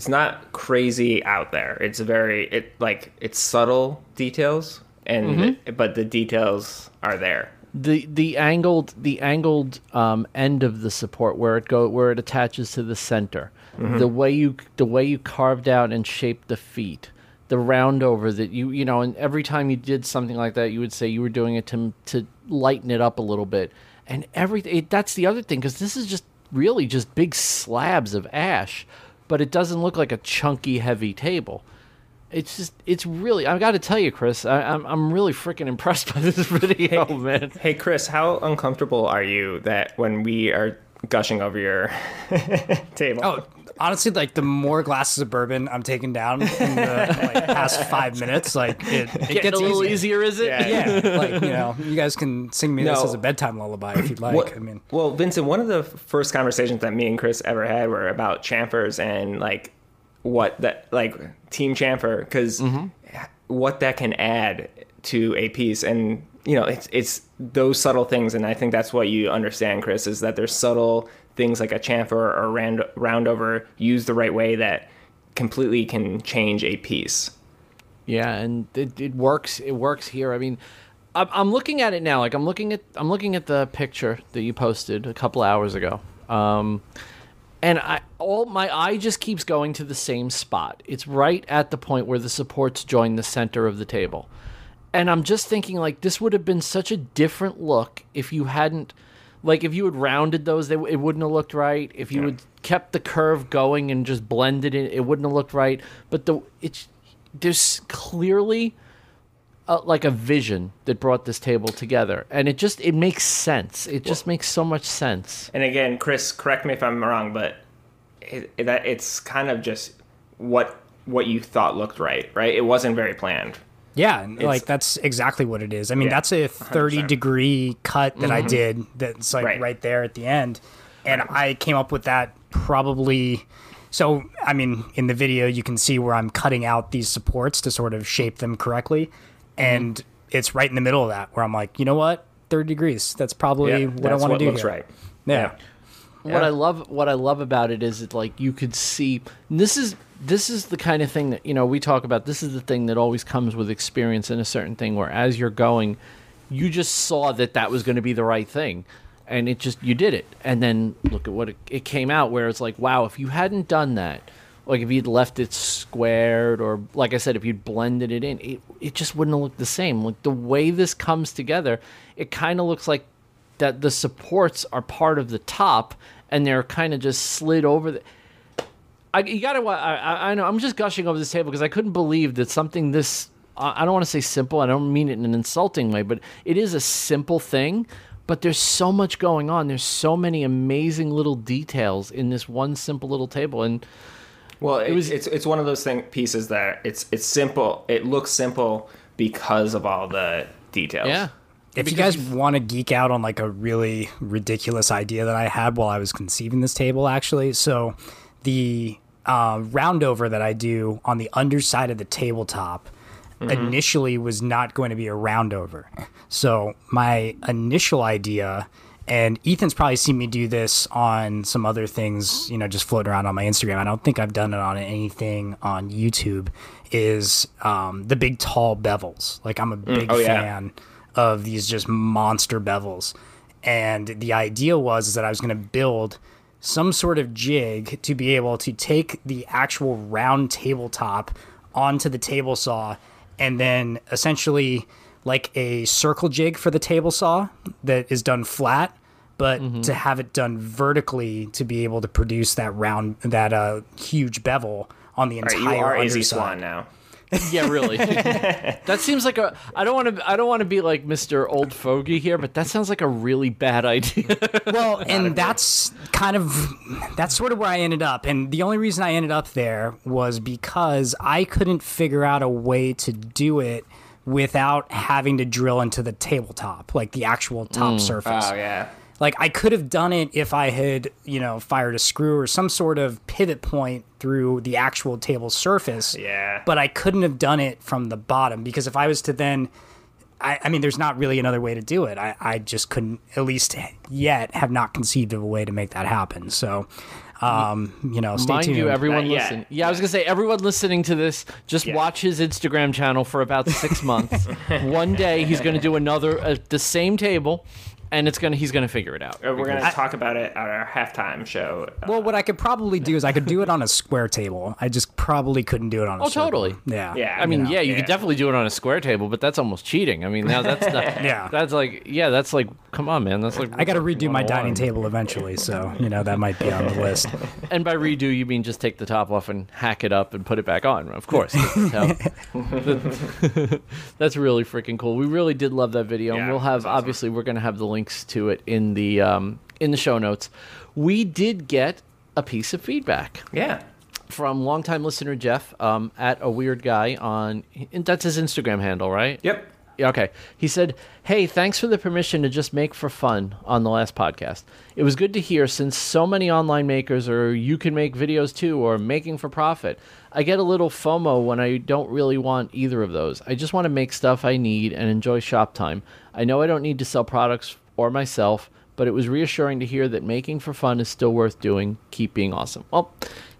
it's not crazy out there. It's very it like it's subtle details and but the details are there. the the angled the angled um, end of the support where it go where it attaches to the center. The way you the way you carved out and shaped the feet the round over that you you know and every time you did something like that you would say you were doing it to to lighten it up a little bit. And everything that's the other thing because this is just really just big slabs of ash but it doesn't look like a chunky heavy table it's just it's really, I've got to tell you chris I, i'm i'm really freaking impressed by this video man Hey Chris, how uncomfortable are you that when we are gushing over your table? Oh, honestly, like the more glasses of bourbon I'm taking down in the like, past five minutes, like it, it Getting gets a little easier. easier, is it? Yeah. Yeah, like you know, you guys can sing me this as a bedtime lullaby if you'd like. What- I mean, well, Vincent, one of the first conversations that me and Chris ever had were about chamfers and like what that like team chamfer because mm-hmm. what that can add to a piece, and you know, it's it's those subtle things, and I think that's what you understand, Chris, is that there's subtle things like a chamfer or a round roundover used the right way that completely can change a piece. Yeah, and it, it works. It works here. I mean, I'm, looking at it now. Like I'm looking at I'm looking at the picture that you posted a couple hours ago. Um, and I all my eye just keeps going to the same spot. It's right at the point where the supports join the center of the table. And I'm just thinking like this would have been such a different look if you hadn't like if you had rounded those they, it wouldn't have looked right. If you had kept the curve going and just blended it it wouldn't have looked right. But the it's there's clearly a, like a vision that brought this table together and it just it makes sense. It just makes so much sense. And again, Chris, correct me if I'm wrong, but it, it, that it's kind of just what what you thought looked right, right? It wasn't very planned. Yeah, and, like that's exactly what it is. I mean, Yeah, that's a 30 degree cut that I did. That's like Right. right. there at the end, and I came up with that probably. So, I mean, in the video, you can see where I'm cutting out these supports to sort of shape them correctly. And it's right in the middle of that where I'm like, you know what? 30 degrees. That's probably Yeah, what I want to do. looks here. right. Yeah. What I love what I love about it is that like you could see this is this is the kind of thing that you know we talk about this is the thing that always comes with experience in a certain thing where as you're going you just saw that that was going to be the right thing. And it just you did it. And then look at what it, it came out where it's like wow if you hadn't done that like if you'd left it squared or like I said if you'd blended it in it, it just wouldn't have looked the same. Like the way this comes together it kind of looks like that the supports are part of the top and they're kind of just slid over the I, you gotta I, I- I know i'm just gushing over this table because i couldn't believe that something this i I don't want to say simple i don't mean it in an insulting way but it is a simple thing but there's so much going on there's so many amazing little details in this one simple little table and Well, it, was- it's it's one of those thing pieces that it's it's simple. It looks simple because of all the details. yeah If you guys want to geek out on like a really ridiculous idea that I had while I was conceiving this table, actually, so the uh, roundover that I do on the underside of the tabletop initially was not going to be a roundover. So my initial idea, and Ethan's probably seen me do this on some other things, you know, just floating around on my Instagram. I don't think I've done it on anything on YouTube. Is um, the big tall bevels? Like I'm a big oh, yeah. Of these just monster bevels. And the idea was is that I was going to build some sort of jig to be able to take the actual round tabletop onto the table saw and then essentially like a circle jig for the table saw that is done flat but to have it done vertically to be able to produce that round that uh, huge bevel on the All right, entire you are underside. Swan now. Yeah really. That seems like a i don't want to i don't want to be like mr old fogey here but that sounds like a really bad idea. Well and that's kind of that's sort of where i ended up and the only reason i ended up there was because i couldn't figure out a way to do it without having to drill into the tabletop like the actual top mm. surface. Oh yeah. Like I could have done it if I had, you know, fired a screw or some sort of pivot point through the actual table surface. Yeah. But I couldn't have done it from the bottom because if I was to then I, I mean, there's not really another way to do it. I, I just couldn't, at least yet, have not conceived of a way to make that happen. So, um, you know, stay Mind tuned. you, everyone Not yet. listen. Yeah, I was gonna say everyone listening to this, just Yeah. watch his Instagram channel for about six months. One day he's gonna do another uh, the same table, and it's gonna he's gonna figure it out. Uh, We're gonna talk about it at our halftime show. Uh, well, what I could probably do is I could do it on a square table. I just probably couldn't do it on a Oh, circle. totally. Yeah. Yeah, I mean, know, yeah, you yeah. could definitely do it on a square table, but that's almost cheating. I mean, now that's not, Yeah. that's like yeah, that's like come on, man, that's like I got to redo my dining table eventually, so you know that might be on the list. And by redo, you mean just take the top off and hack it up and put it back on. Of course, that's, really freaking cool. We really did love that video, and Yeah, we'll have it's awesome. obviously we're going to have the links to it in the um, in the show notes. We did get a piece of feedback Yeah. from longtime listener Jeff um, at a weird guy on that's his Instagram handle, right? Yep. Okay. He said, Hey, thanks for the permission to just make for fun on the last podcast. It was good to hear since so many online makers are you can make videos too or making for profit. I get a little FOMO when I don't really want either of those. I just want to make stuff I need and enjoy shop time. I know I don't need to sell products or myself, but it was reassuring to hear that making for fun is still worth doing. Keep being awesome. Well,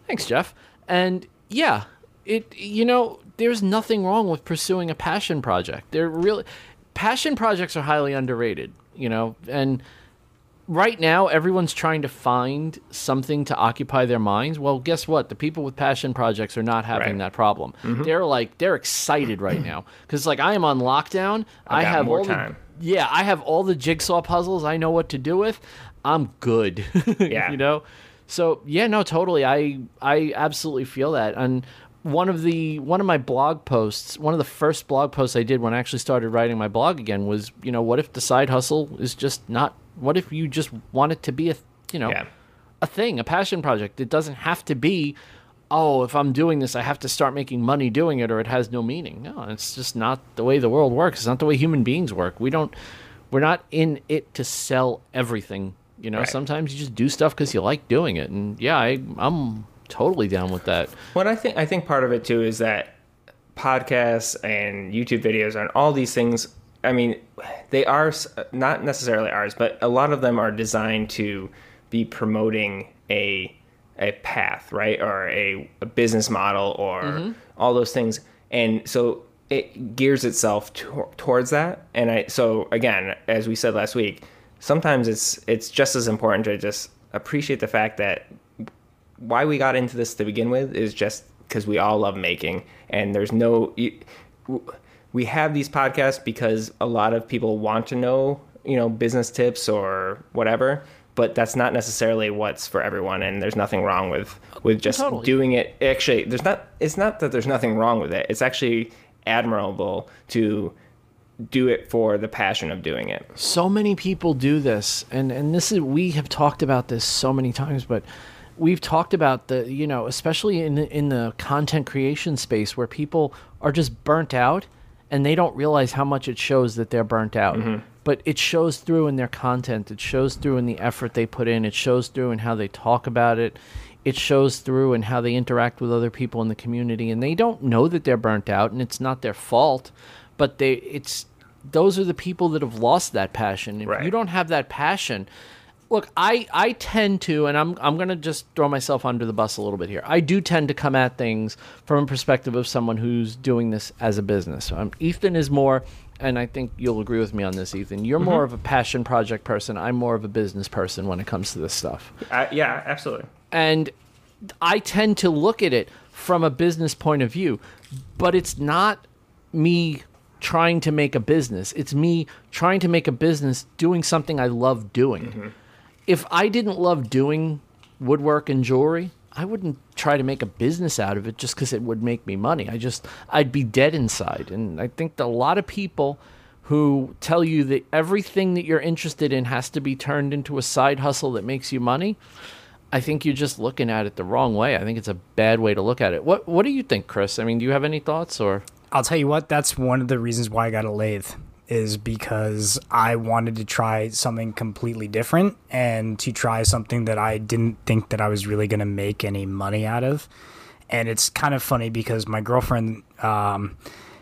thanks, Jeff. And yeah, it you know there's nothing wrong with pursuing a passion project. They're really passion projects are highly underrated, you know, and right now everyone's trying to find something to occupy their minds. Well, guess what? The people with passion projects are not having Right. that problem. Mm-hmm. They're like they're excited right now cuz like I am on lockdown. I, got have more all the- time. Yeah, I have all the jigsaw puzzles. I know what to do with. I'm good. Yeah. you know. So yeah, no, totally. I I absolutely feel that. And one of the one of my blog posts, one of the first blog posts I did when I actually started writing my blog again was, you know, what if the side hustle is just not? What if you just want it to be a, you know, Yeah. a thing, a passion project? It doesn't have to be. Oh, if I'm doing this, I have to start making money doing it, or it has no meaning. No, it's just not the way the world works. It's not the way human beings work. We don't. We're not in it to sell everything. You know, Right. sometimes you just do stuff because you like doing it, and yeah, I, I'm totally down with that. What I think I think part of it too is that podcasts and YouTube videos and all these things. I mean, they are not necessarily ours, but a lot of them are designed to be promoting a a path, right, or a, a business model, or mm-hmm. all those things. And so it gears itself to, towards that. And I so again, as we said last week, sometimes it's it's just as important to just appreciate the fact that why we got into this to begin with is just because we all love making and there's no we have these podcasts because a lot of people want to know you know business tips or whatever but that's not necessarily what's for everyone and there's nothing wrong with with just Totally. doing it. Actually there's not it's not that there's nothing wrong with it. It's actually admirable to do it for the passion of doing it. So many people do this and and this is we have talked about this so many times but we've talked about the you know especially in in the content creation space where people are just burnt out and they don't realize how much it shows that they're burnt out mm-hmm. But it shows through in their content. It shows through in the effort they put in. It shows through in how they talk about it. It shows through in how they interact with other people in the community. And they don't know that they're burnt out and it's not their fault but they it's those are the people that have lost that passion. If Right. you don't have that passion look i i tend to and i'm i'm going to just throw myself under the bus a little bit here. I do tend to come at things from a perspective of someone who's doing this as a business. Um, ethan is more and i think you'll agree with me on this ethan. You're more of a passion project person. I'm more of a business person when it comes to this stuff. Uh, yeah absolutely. And I tend to look at it from a business point of view, but it's not me trying to make a business. It's me trying to make a business doing something I love doing. If I didn't love doing woodwork and jewelry, I wouldn't try to make a business out of it just because it would make me money. I just, I'd be dead inside. And I think that a lot of people who tell you that everything that you're interested in has to be turned into a side hustle that makes you money, I think you're just looking at it the wrong way. I think it's a bad way to look at it. What What do you think, Chris? I mean, do you have any thoughts or? I'll tell you what, that's one of the reasons why I got a lathe is because I wanted to try something completely different and to try something that I didn't think that I was really going to make any money out of. And it's kind of funny because my girlfriend um,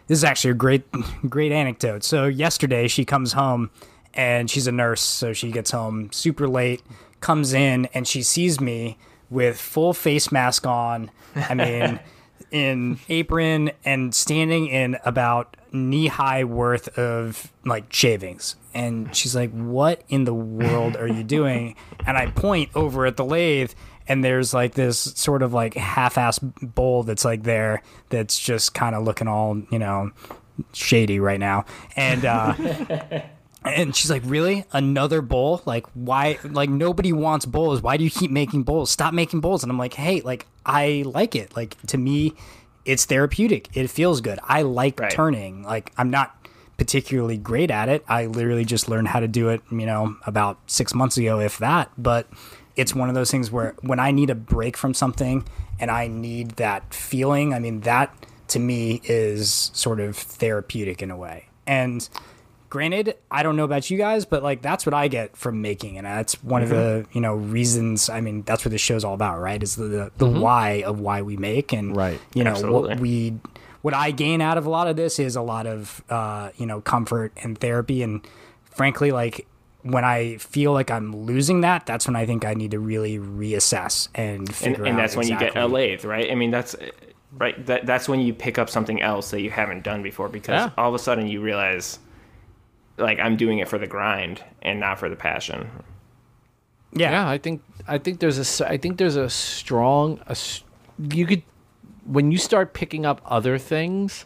this is actually a great great anecdote. So yesterday she comes home and she's a nurse, so she gets home super late, comes in and she sees me with full face mask on. I mean, in apron and standing in about knee high worth of like shavings. And she's like, What in the world are you doing? And I point over at the lathe and there's like this sort of like half ass bowl that's like there that's just kind of looking all, you know, shady right now. And uh and she's like, "Really? Another bowl? Like why like nobody wants bowls. Why do you keep making bowls? Stop making bowls." And I'm like, "Hey, like I like it. Like to me, it's therapeutic. It feels good. I like Right. turning. Like I'm not particularly great at it. I literally just learned how to do it, you know, about 6 months ago if that, but it's one of those things where when I need a break from something and I need that feeling, I mean, that to me is sort of therapeutic in a way. And granted, I don't know about you guys, but like that's what I get from making, and that's one mm-hmm. of the you know reasons. I mean, that's what this show's all about, right? Is the the, the mm-hmm. why of why we make, and right, you know Absolutely. what we what I gain out of a lot of this is a lot of uh, you know comfort and therapy, and frankly, like when I feel like I'm losing that, that's when I think I need to really reassess and figure and, and that's exactly. when you get a lathe, right? I mean, that's right. That that's when you pick up something else that you haven't done before because yeah. all of a sudden you realize, like, I'm doing it for the grind and not for the passion. Yeah, yeah. I think I think there's a I think there's a strong a you could when you start picking up other things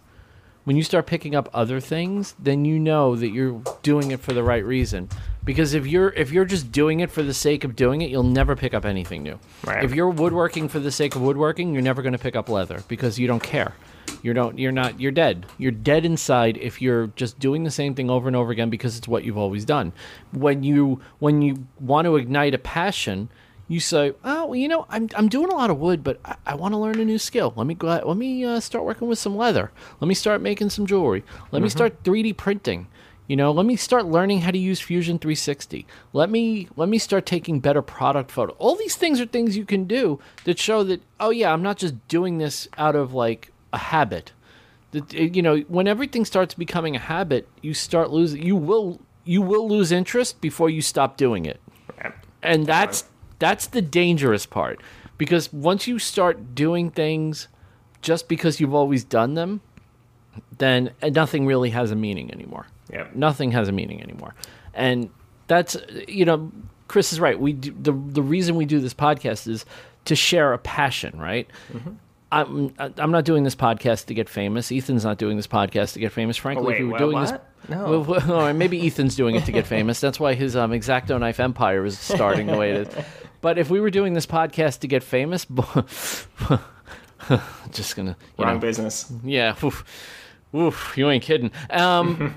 when you start picking up other things, then you know that you're doing it for the right reason. Because if you're if you're just doing it for the sake of doing it, you'll never pick up anything new. Right. If you're woodworking for the sake of woodworking, you're never going to pick up leather because you don't care. You don't you're not you're dead. You're dead inside if you're just doing the same thing over and over again because it's what you've always done. When you when you want to ignite a passion, you say, "Oh, well, you know, I'm I'm doing a lot of wood, but I, I want to learn a new skill. Let me go. Let me uh, start working with some leather. Let me start making some jewelry. Let mm-hmm. me start 3D printing. You know, let me start learning how to use Fusion 360. Let me let me start taking better product photo. All these things are things you can do that show that oh yeah, I'm not just doing this out of like a habit. You know, when everything starts becoming a habit, you start losing. You will you will lose interest before you stop doing it. And that's that's the dangerous part because once you start doing things just because you've always done them, then nothing really has a meaning anymore. Yeah. Nothing has a meaning anymore. And that's you know, Chris is right. We do, the the reason we do this podcast is to share a passion, right? Mm-hmm. I'm I'm not doing this podcast to get famous. Ethan's not doing this podcast to get famous. Frankly, oh, wait, if we were what, doing what? this, no. Well, maybe Ethan's doing it to get famous. That's why his um, exacto knife empire is starting the way it is. But if we were doing this podcast to get famous, just gonna wrong know, business. Yeah, oof, oof, you ain't kidding. Um,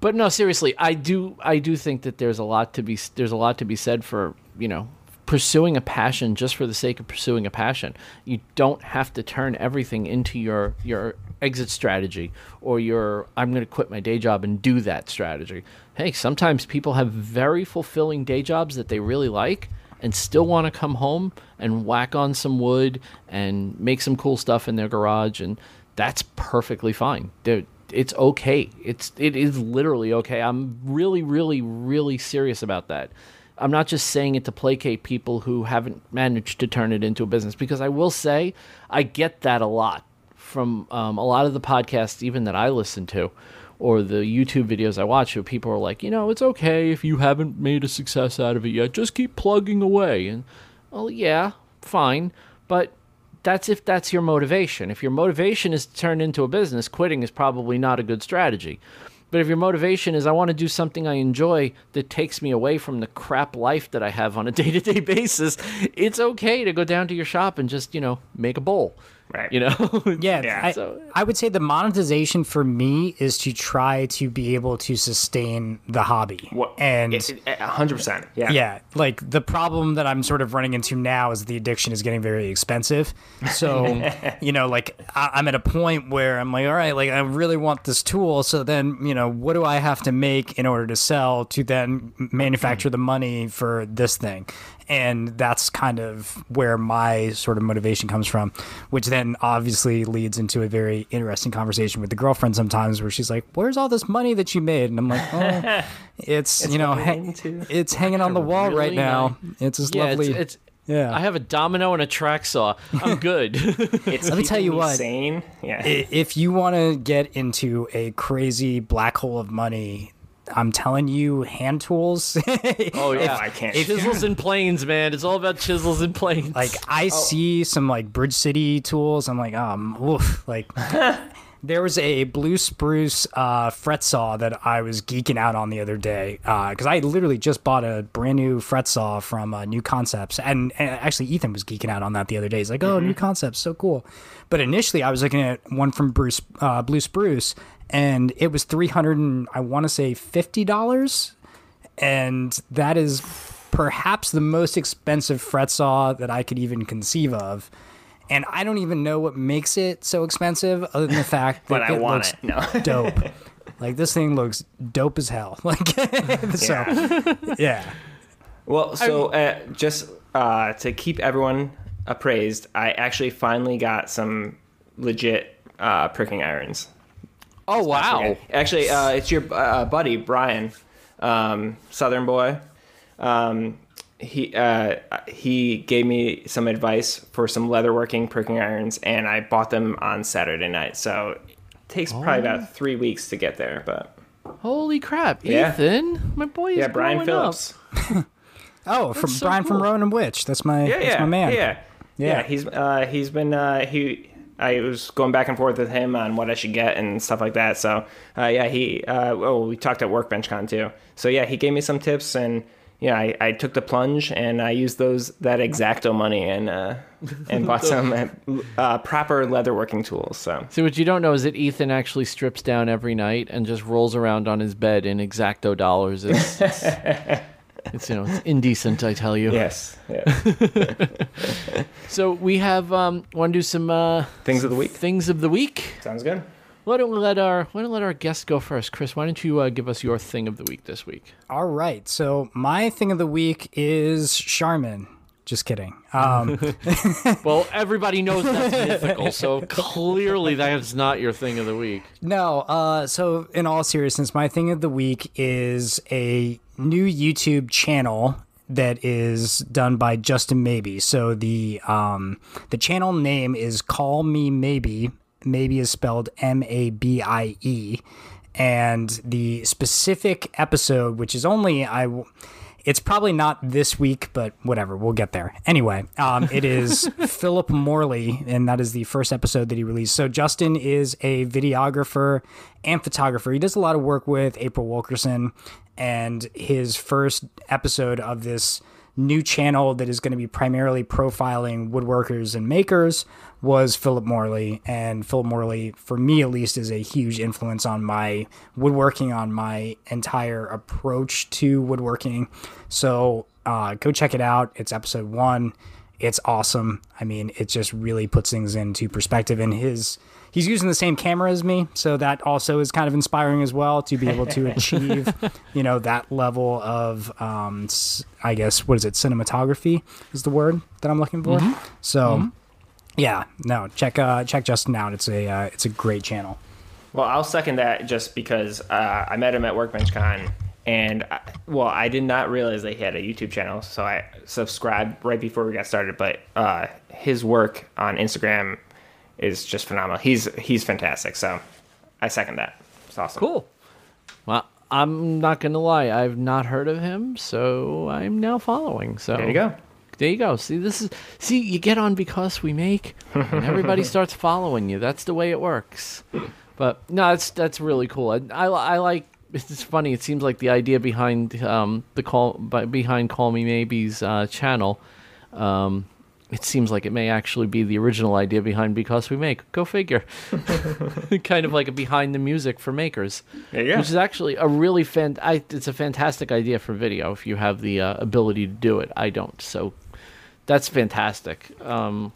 but no, seriously, I do I do think that there's a lot to be there's a lot to be said for you know pursuing a passion just for the sake of pursuing a passion. You don't have to turn everything into your your exit strategy or your I'm going to quit my day job and do that strategy. Hey, sometimes people have very fulfilling day jobs that they really like and still want to come home and whack on some wood and make some cool stuff in their garage and that's perfectly fine. They're, it's okay. It's it is literally okay. I'm really really really serious about that. I'm not just saying it to placate people who haven't managed to turn it into a business because I will say I get that a lot from um, a lot of the podcasts even that I listen to or the YouTube videos I watch where people are like, you know, it's okay if you haven't made a success out of it yet. Just keep plugging away. And, well, yeah, fine. But that's if that's your motivation. If your motivation is to turn into a business, quitting is probably not a good strategy. But if your motivation is I want to do something I enjoy that takes me away from the crap life that I have on a day to day basis, it's okay to go down to your shop and just, you know, make a bowl. Right. You know? yeah. yeah. I, so, I would say the monetization for me is to try to be able to sustain the hobby. What, and hundred percent. Yeah. Yeah. Like the problem that I'm sort of running into now is the addiction is getting very expensive. So, you know, like I, I'm at a point where I'm like, all right, like I really want this tool. So then, you know, what do I have to make in order to sell to then manufacture hmm. the money for this thing? And that's kind of where my sort of motivation comes from which then obviously leads into a very interesting conversation with the girlfriend sometimes where she's like where's all this money that you made and i'm like oh it's, it's you know ha- it's hanging on the wall really right now nice. it's just yeah, lovely it's, it's yeah. I have a domino and a track saw. I'm good. it's Let me tell you what. Sane. Yeah. If you want to get into a crazy black hole of money, I'm telling you, hand tools. oh yeah, if, I can't. If, Chisels and planes, man. It's all about chisels and planes. Like I oh. see some like Bridge City tools. I'm like, um, oof. Like there was a blue spruce uh, fret saw that I was geeking out on the other day because uh, I literally just bought a brand new fret saw from uh, Knew Concepts, and, and, actually Ethan was geeking out on that the other day. He's like, "Oh, mm-hmm. Knew Concepts, so cool." But initially, I was looking at one from Bruce uh, Blue Spruce, and it was three hundred and I want to say fifty dollars, and that is perhaps the most expensive fret saw that I could even conceive of. And I don't even know what makes it so expensive, other than the fact that But I it want looks it. No. dope. Like this thing looks dope as hell. Like so, Yeah. yeah. Well, so uh, just uh, to keep everyone appraised, I actually finally got some legit uh, pricking irons. Oh wow! Okay. Actually, uh, it's your uh, buddy Brian, um, Southern boy. Um, he uh, he gave me some advice for some leatherworking pricking irons, and I bought them on Saturday night. So it takes probably Oh. about three weeks to get there, but Holy crap, Yeah. Ethan, my boy is yeah, Brian growing Phillips. Oh, from so Brian from cool. Rowan and Witch. That's my Yeah, that's yeah, my man. yeah, yeah. Yeah. He's uh, he's been uh, he. I was going back and forth with him on what I should get and stuff like that. So uh, yeah, he. Uh, oh, we talked at WorkbenchCon too. So yeah, he gave me some tips and yeah, I, I took the plunge and I used those that exacto money and uh, and bought some uh, proper leatherworking tools. So See, what you don't know is that Ethan actually strips down every night and just rolls around on his bed in exacto dollars. It's, it's, it's, you know it's indecent, I tell you. yes, yes. So we have um, want to do some uh, things of the week. things of the week. Sounds good. Why don't we let our Why don't we let our guest go first, Chris? Why don't you uh, give us your thing of the week this week? All right. So my thing of the week is Charmin. Just kidding. Um, Well, everybody knows that's mythical, so clearly that is not your thing of the week. no. Uh, so in all seriousness, my thing of the week is a new YouTube channel that is done by Justin Mabie. So the um, the channel name is Call Me Mabie. Mabie is spelled M A B I E, and the specific episode, which is only I. It's probably not this week, but whatever, we'll get there. Anyway, um, it is Philip Morley, and that is the first episode that he released. So Justin is a videographer and photographer. He does a lot of work with April Wilkerson, and his first episode of this new channel that is going to be primarily profiling woodworkers and makers was Philip Morley. And Philip Morley, for me at least, is a huge influence on my woodworking, on my entire approach to woodworking. So uh, go check it out. It's episode one. It's awesome. I mean, it just really puts things into perspective. And his he's using the same camera as me, so that also is kind of inspiring as well to be able to achieve, you know, that level of, um, s- I guess, what is it? Cinematography is the word that I'm looking for. So, yeah, no, check uh, check Justin out. It's a uh, it's a great channel. Well, I'll second that just because uh, I met him at WorkbenchCon, and I, well, I did not realize that he had a YouTube channel, so I subscribed right before we got started. But uh, his work on Instagram is just phenomenal. He's he's fantastic. So I second that. It's awesome. Cool. Well, I'm not gonna lie. I've not heard of him, so I'm now following. So There you go. There you go. See, this is see you get on because we make, and everybody starts following you. That's the way it works. But no, that's that's really cool. I, I, I like. It's funny. It seems like the idea behind um, the call by, behind Call Me Mabie's uh, channel. Um, it seems like it may actually be the original idea behind because we make. Go figure. kind of like a behind the music for makers which is actually a really fan. I, it's a fantastic idea for video if you have the uh, ability to do it. I don't, so that's fantastic. Um,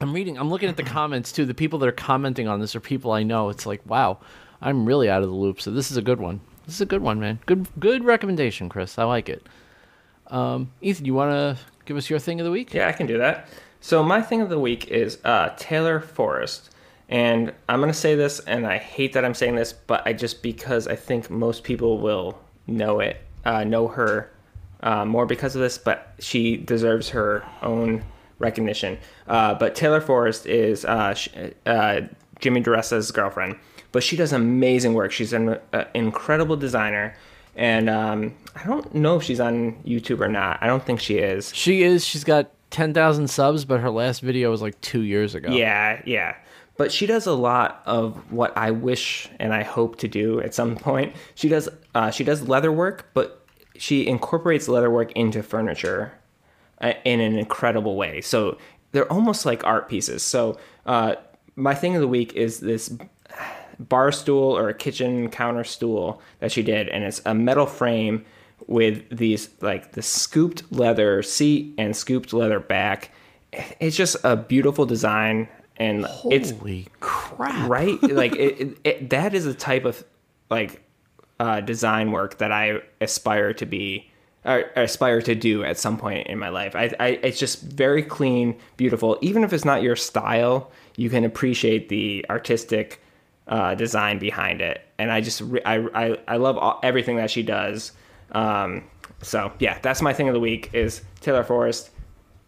I'm reading. I'm looking at the comments too. The people that are commenting on this are people I know. It's like, wow, I'm really out of the loop. So this is a good one. This is a good one, man. Good, good recommendation, Chris. I like it. Um, Ethan, you want to give us your thing of the week? Yeah, I can do that. So my thing of the week is uh, Taylor Forrest, and I'm gonna say this, and I hate that I'm saying this, but I just because I think most people will know it, uh, know her uh, more because of this, but she deserves her own recognition. Uh, but Taylor Forrest is uh, uh, Jimmy DiResta's girlfriend, but she does amazing work. She's an incredible designer. And um, I don't know if she's on YouTube or not. I don't think she is. She is. She's got ten thousand subs, but her last video was like two years ago. Yeah, yeah. But she does a lot of what I wish and I hope to do at some point. She does uh, she does leather work, but she incorporates leather work into furniture uh, in an incredible way. So they're almost like art pieces. So uh, my thing of the week is this bar stool or a kitchen counter stool that she did, and it's a metal frame with these like the scooped leather seat and scooped leather back. It's just a beautiful design, and it's Holy crap! right like it, it, it, that is a type of like uh, design work that i aspire to be or aspire to do at some point in my life I, I it's just very clean beautiful even if it's not your style you can appreciate the artistic uh, design behind it and i just re- I, I, I love all, everything that she does um, so yeah that's my thing of the week is taylor forrest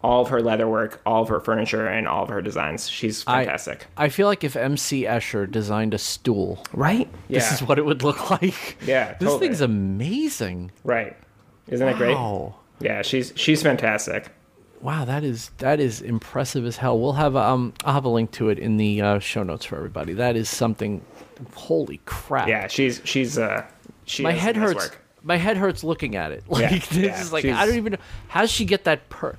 all of her leather work all of her furniture and all of her designs she's fantastic I feel like if MC Escher designed a stool, right Yeah. this is what it would look like. Yeah, this totally. thing's amazing. Right. Isn't that great? Wow. Yeah, she's she's fantastic. Wow, that is that is impressive as hell. We'll have um I'll have a link to it in the uh, show notes for everybody. That is something. Holy crap! Yeah, she's she's uh she my head hurts. work. My head hurts looking at it. Like Yeah, this yeah, is like I don't even know how does she get that per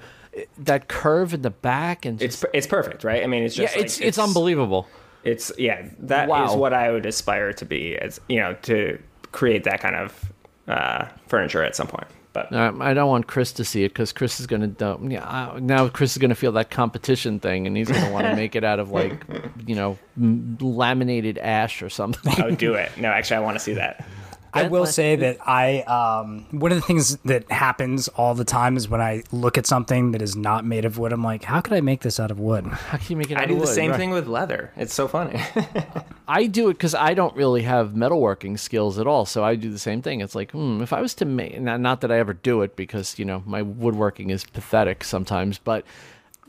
that curve in the back and It's just, per- it's perfect, right? I mean, it's yeah, just like, it's, it's unbelievable. It's yeah, that is Wow. what I would aspire to be as you know to create that kind of uh, furniture at some point. But Um, I don't want Chris to see it because Chris is gonna dump. Yeah, now Chris is gonna feel that competition thing, and he's gonna want to make it out of like, you know, m- laminated ash or something. Would do it. No, actually, I want to see that. I will Bentley. say that I um, one of the things that happens all the time is when I look at something that is not made of wood, I'm like, how could I make this out of wood? How can you make it? Out of wood? I of do the same Right. thing with leather. It's so funny. I do it because I don't really have metalworking skills at all. So I do the same thing. It's like, hmm, if I was to make, not, not that I ever do it because, you know, my woodworking is pathetic sometimes, but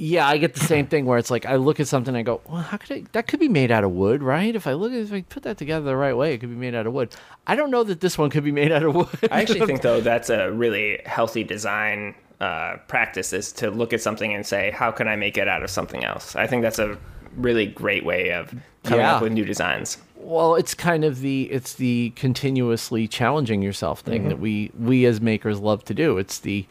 yeah, I get the same thing where it's like, I look at something and I go, well, how could I, that could be made out of wood, right? If I look at if I put that together the right way, it could be made out of wood. I don't know that this one could be made out of wood. I actually think though that's a really healthy design uh, practice is to look at something and say, how can I make it out of something else? I think that's a really great way of coming Yeah. up with new designs. Well, it's kind of the it's the continuously challenging yourself thing that we we as makers love to do. It's the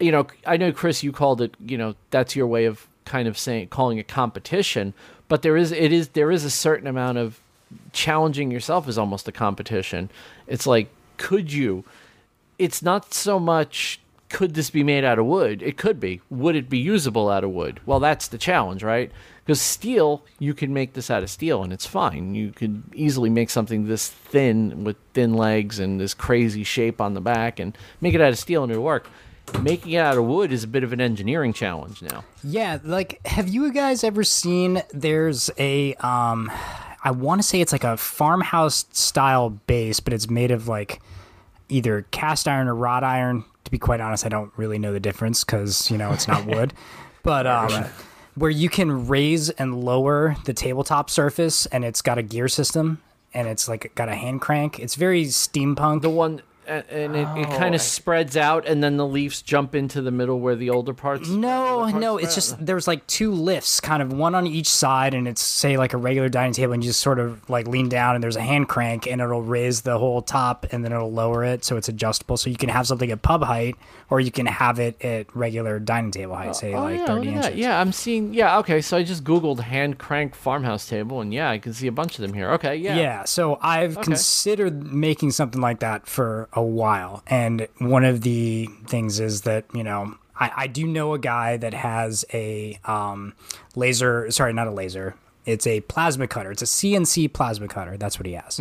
you know, I know Chris you called it, you know, that's your way of kind of saying calling it competition, but there is it is there is a certain amount of challenging yourself is almost a competition. It's like could you it's not so much could this be made out of wood? It could be. Would it be usable out of wood? Well, that's the challenge, right? Because steel, you can make this out of steel and it's fine. You could easily make something this thin with thin legs and this crazy shape on the back and make it out of steel and it'll work. Making it out of wood is a bit of an engineering challenge now. Yeah, like have you guys ever seen there's a um I want to say it's like a farmhouse style base, but it's made of like either cast iron or wrought iron. To be quite honest, I don't really know the difference cuz, you know, it's not wood. but um where you can raise and lower the tabletop surface and it's got a gear system and it's like got a hand crank. It's very steampunk. The one and, it, it kind Oh, I- of spreads out and then the leaves jump into the middle where the older parts No, no, it's just there's like two lifts, kind of one on each side, and it's say like a regular dining table, and you just sort of like lean down, and there's a hand crank, and it'll raise the whole top, and then it'll lower it, so it's adjustable. So you can have something at pub height, or you can have it at regular dining table height, say Oh, like yeah, 30 inches. Yeah, I'm seeing. Yeah, okay. So I just googled hand crank farmhouse table, and yeah, I can see a bunch of them here. Okay, yeah. Yeah, so I've considered making something like that for a while. And one of the things is that, you know, I, I do know a guy that has a um, laser, sorry, not a laser. It's a plasma cutter. It's a CNC plasma cutter. That's what he has.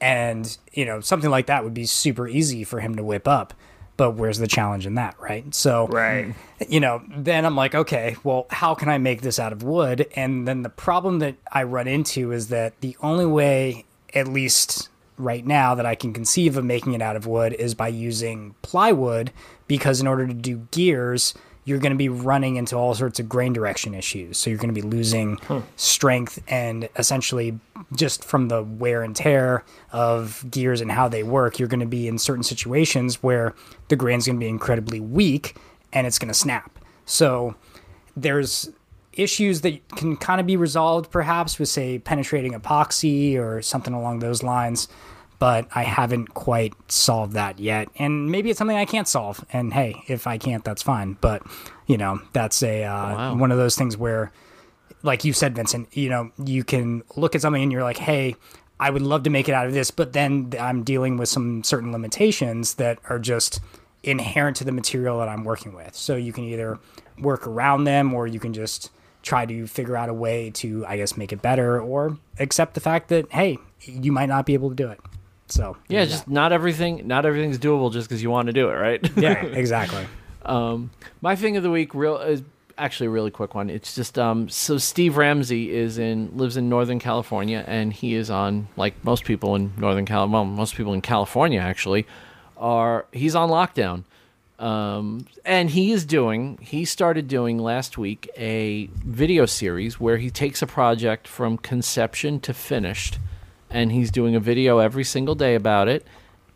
And, you know, something like that would be super easy for him to whip up. But where's the challenge in that, right? So, Right. you know, then I'm like, okay, well, how can I make this out of wood? And then the problem that I run into is that the only way, at least right now, that I can conceive of making it out of wood is by using plywood, because in order to do gears, you're going to be running into all sorts of grain direction issues. So you're going to be losing hmm. strength and essentially just from the wear and tear of gears and how they work, you're going to be in certain situations where the grain's going to be incredibly weak and it's going to snap. So there's issues that can kind of be resolved perhaps with say penetrating epoxy or something along those lines but I haven't quite solved that yet. And maybe it's something I can't solve. And hey, if I can't, that's fine. But you know, that's a uh, Wow. one of those things where, like you said, Vincent, you know, you can look at something and you're like, hey, I would love to make it out of this, but then I'm dealing with some certain limitations that are just inherent to the material that I'm working with. So you can either work around them or you can just try to figure out a way to, I guess, make it better or accept the fact that, hey, you might not be able to do it. So, Yeah, just not everything. Not everything's doable just because you want to do it, right? yeah, exactly. Um, my thing of the week, real is actually a really quick one. It's just um, so Steve Ramsey is in lives in Northern California, and he is on like most people in Northern Cal. Well, most people in California actually are. He's on lockdown, um, and he is doing. He started doing last week a video series where he takes a project from conception to finished, and he's doing a video every single day about it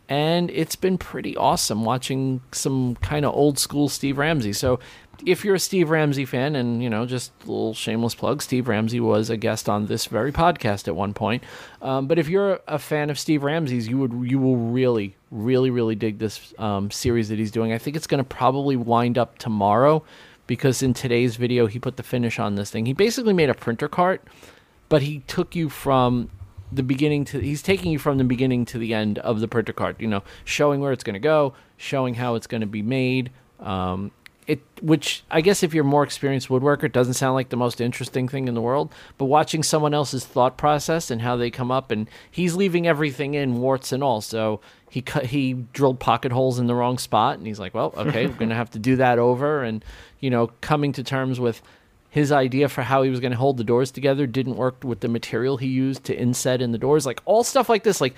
and it's been pretty awesome watching some kind of old school Steve Ramsey. So, if you're a Steve Ramsey fan, and you know, just a little shameless plug, Steve Ramsey was a guest on this very podcast at one point. Um, but if you're a fan of Steve Ramsey's, you would you will really, really, really dig this um, series that he's doing. I think it's going to probably wind up tomorrow because in today's video he put the finish on this thing. He basically made a printer cart, but he took you from the beginning to he's taking you from the beginning to the end of the printer card. you know showing where it's going to go showing how it's going to be made um, it which i guess if you're more experienced woodworker it doesn't sound like the most interesting thing in the world but watching someone else's thought process and how they come up and he's leaving everything in warts and all so he cut he drilled pocket holes in the wrong spot and he's like well okay we're going to have to do that over and you know coming to terms with his idea for how he was going to hold the doors together didn't work with the material he used to inset in the doors like all stuff like this like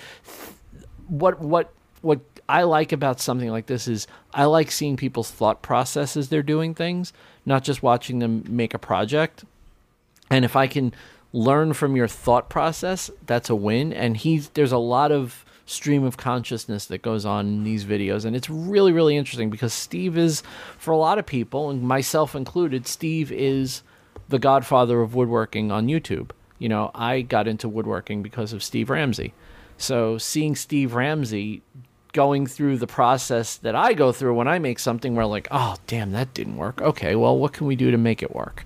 what what what I like about something like this is I like seeing people's thought process as they're doing things, not just watching them make a project. And if I can learn from your thought process, that's a win. And he's there's a lot of stream of consciousness that goes on in these videos, and it's really really interesting because Steve is, for a lot of people, and myself included, Steve is the godfather of woodworking on YouTube. You know, I got into woodworking because of Steve Ramsey. So seeing Steve Ramsey going through the process that I go through when I make something where like, oh damn, that didn't work. Okay, well what can we do to make it work?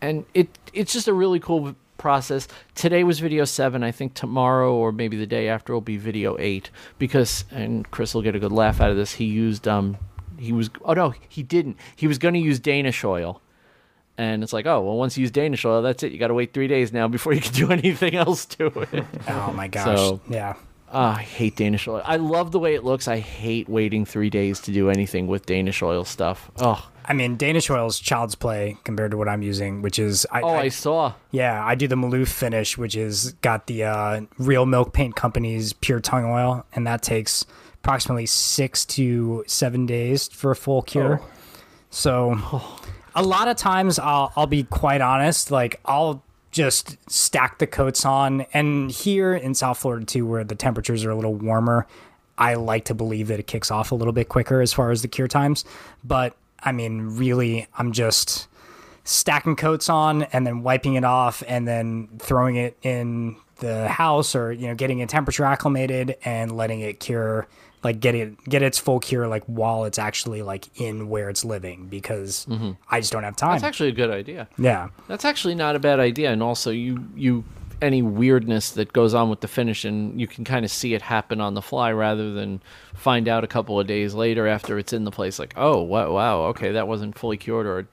And it it's just a really cool process. Today was video seven. I think tomorrow or maybe the day after will be video eight because and Chris will get a good laugh out of this. He used um he was oh no, he didn't. He was gonna use Danish oil. And it's like, oh well, once you use Danish oil, that's it. You got to wait three days now before you can do anything else to it. Oh my gosh. So- yeah. Ah, I hate Danish oil. I love the way it looks. I hate waiting three days to do anything with Danish oil stuff. Oh, I mean, Danish oil is child's play compared to what I'm using, which is I, oh, I- I saw. yeah, I do the Maloof finish, which is got the uh, Real Milk Paint Company's pure tung oil, and that takes approximately six to seven days for a full cure. So, a lot of times, I'll I'll be quite honest, like I'll just stack the coats on, and here in South Florida too, where the temperatures are a little warmer, I like to believe that it kicks off a little bit quicker as far as the cure times. But I mean, really, I'm just stacking coats on and then wiping it off and then throwing it in the house or you know getting it temperature acclimated and letting it cure like get it get its full cure like while it's actually like in where it's living because mm-hmm. I just don't have time. That's actually a good idea. yeah. That's actually not a bad idea. And also, you you any weirdness that goes on with the finish, and you can kind of see it happen on the fly rather than find out a couple of days later after it's in the place. Like, oh wow, wow, okay, that wasn't fully cured or it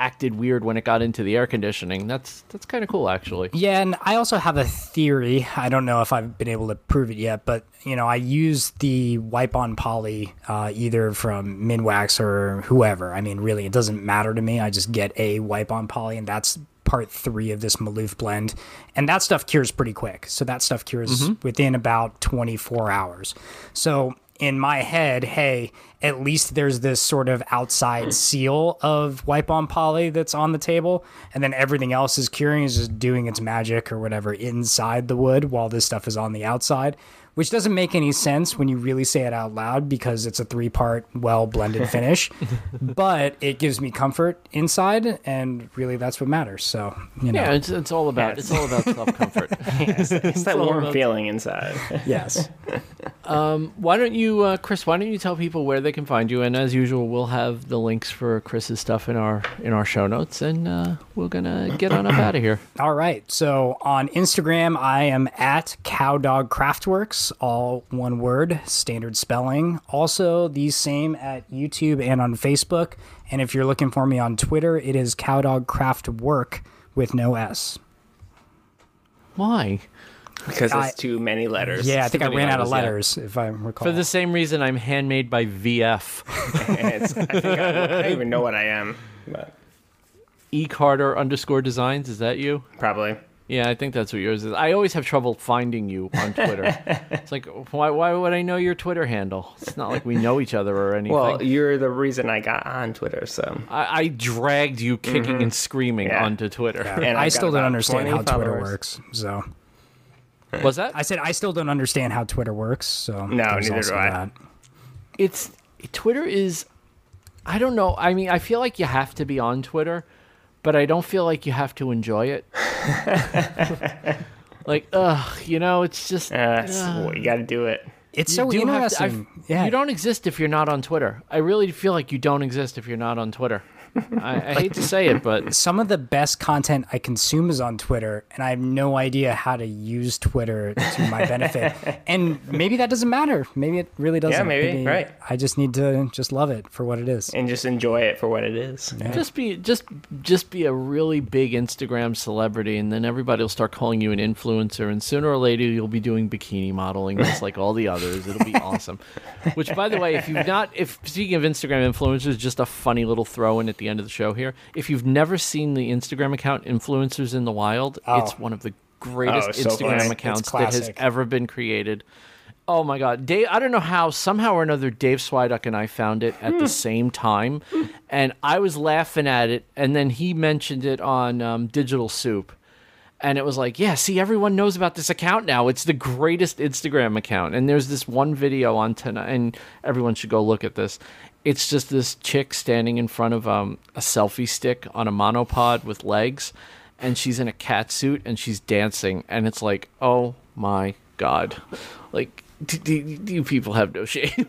acted weird when it got into the air conditioning. That's that's kind of cool, actually. Yeah, and I also have a theory. I don't know if I've been able to prove it yet, but you know, I use the wipe on poly uh, either from Minwax or whoever. I mean, really, it doesn't matter to me. I just get a wipe on poly, and that's part three of this Maloof blend, and that stuff cures pretty quick. So that stuff cures within about 24 hours. So in my head, hey, at least there's this sort of outside seal of wipe on poly that's on the table, and then everything else is curing is just doing its magic or whatever inside the wood while this stuff is on the outside. Which doesn't make any sense when you really say it out loud because it's a three part, well blended finish. but it gives me comfort inside, and really that's what matters. So, you know, Yeah, it's, it's all about it's all about self comfort. It's that warm about- feeling inside. yes. Um, why don't you, uh, Chris? Why don't you tell people where they can find you? And as usual, we'll have the links for Chris's stuff in our in our show notes, and uh, we're gonna get on up out of here. All right. So on Instagram, I am at Cowdog Craftworks, all one word, standard spelling. Also, these same at YouTube and on Facebook. And if you're looking for me on Twitter, it is Cowdog Craft Work with no S. Why? because I- it's too many letters. Yeah, I think I many ran out of letters, letters, if I recall. For the same reason, I'm handmade by VF. And it's, I, think I, I don't even know what I am, but E Carter underscore designs. Is that you? probably. Yeah, I think that's what yours is. I always have trouble finding you on Twitter. it's like, why, why would I know your Twitter handle? It's not like we know each other or anything. Well, you're the reason I got on Twitter, so. I, I dragged you kicking mm-hmm. and screaming Yeah. onto Twitter. And I still don't understand 20 how Twitter works. So Was that? I said I still don't understand how Twitter works. So No, neither do I. that. it's Twitter is I don't know. I mean, I feel like you have to be on Twitter, but I don't feel like you have to enjoy it. like, ugh, you know, it's just Uh, that's- well, you got to do it. It's you so do have to- interesting. yeah, You don't exist if you're not on Twitter. I really feel like you don't exist if you're not on Twitter. I, I hate to say it, but some of the best content I consume is on Twitter, and I have no idea how to use Twitter to my benefit. and maybe that doesn't matter. Maybe it really doesn't. Yeah, maybe, right. I just need to just love it for what it is. And just enjoy it for what it is. just be just just be a really big Instagram celebrity, and then everybody will start calling you an influencer, and sooner or later you'll be doing bikini modeling just like all the others. It'll be awesome. Which, by the way, if you've not, if speaking of Instagram influencers, just a funny little throw in at the end of the show here. If you've never seen the Instagram account Influencers in the Wild, it's one of the greatest Oh, Instagram funny. accounts that has ever been created. Oh my God, Dave! I don't know how. Somehow or another, Dave Swiduck and I found it at the same time, and I was laughing at it, and then he mentioned it on um, Digital Soup, and it was like, yeah, see, everyone knows about this account now. It's the greatest Instagram account, and there's this one video on tonight, and everyone should go look at this. It's just this chick standing in front of um, a selfie stick on a monopod with legs, and she's in a cat suit and she's dancing, and it's like, oh my god, like. Do, you people have no shame?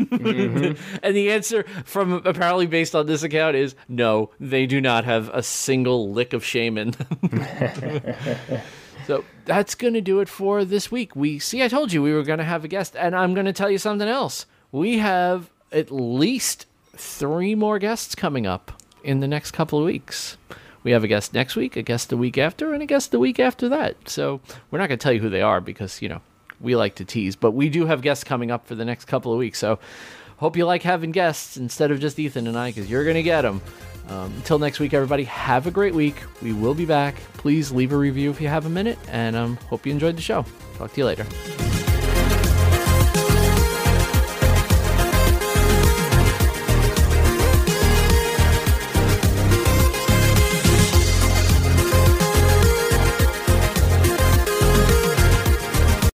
and the answer from apparently based on this account is no, they do not have a single lick of shame in them. So that's going to do it for this week. We see, I told you we were going to have a guest, and I'm going to tell you something else. We have at least three more guests coming up in the next couple of weeks. We have a guest next week, a guest the week after, and a guest the week after that. So we're not going to tell you who they are because, you know, we like to tease, but we do have guests coming up for the next couple of weeks. So hope you like having guests instead of just Ethan and I because you're going to get them. Um, until next week, everybody, have a great week. We will be back. Please leave a review if you have a minute, and um, hope you enjoyed the show. Talk to you later.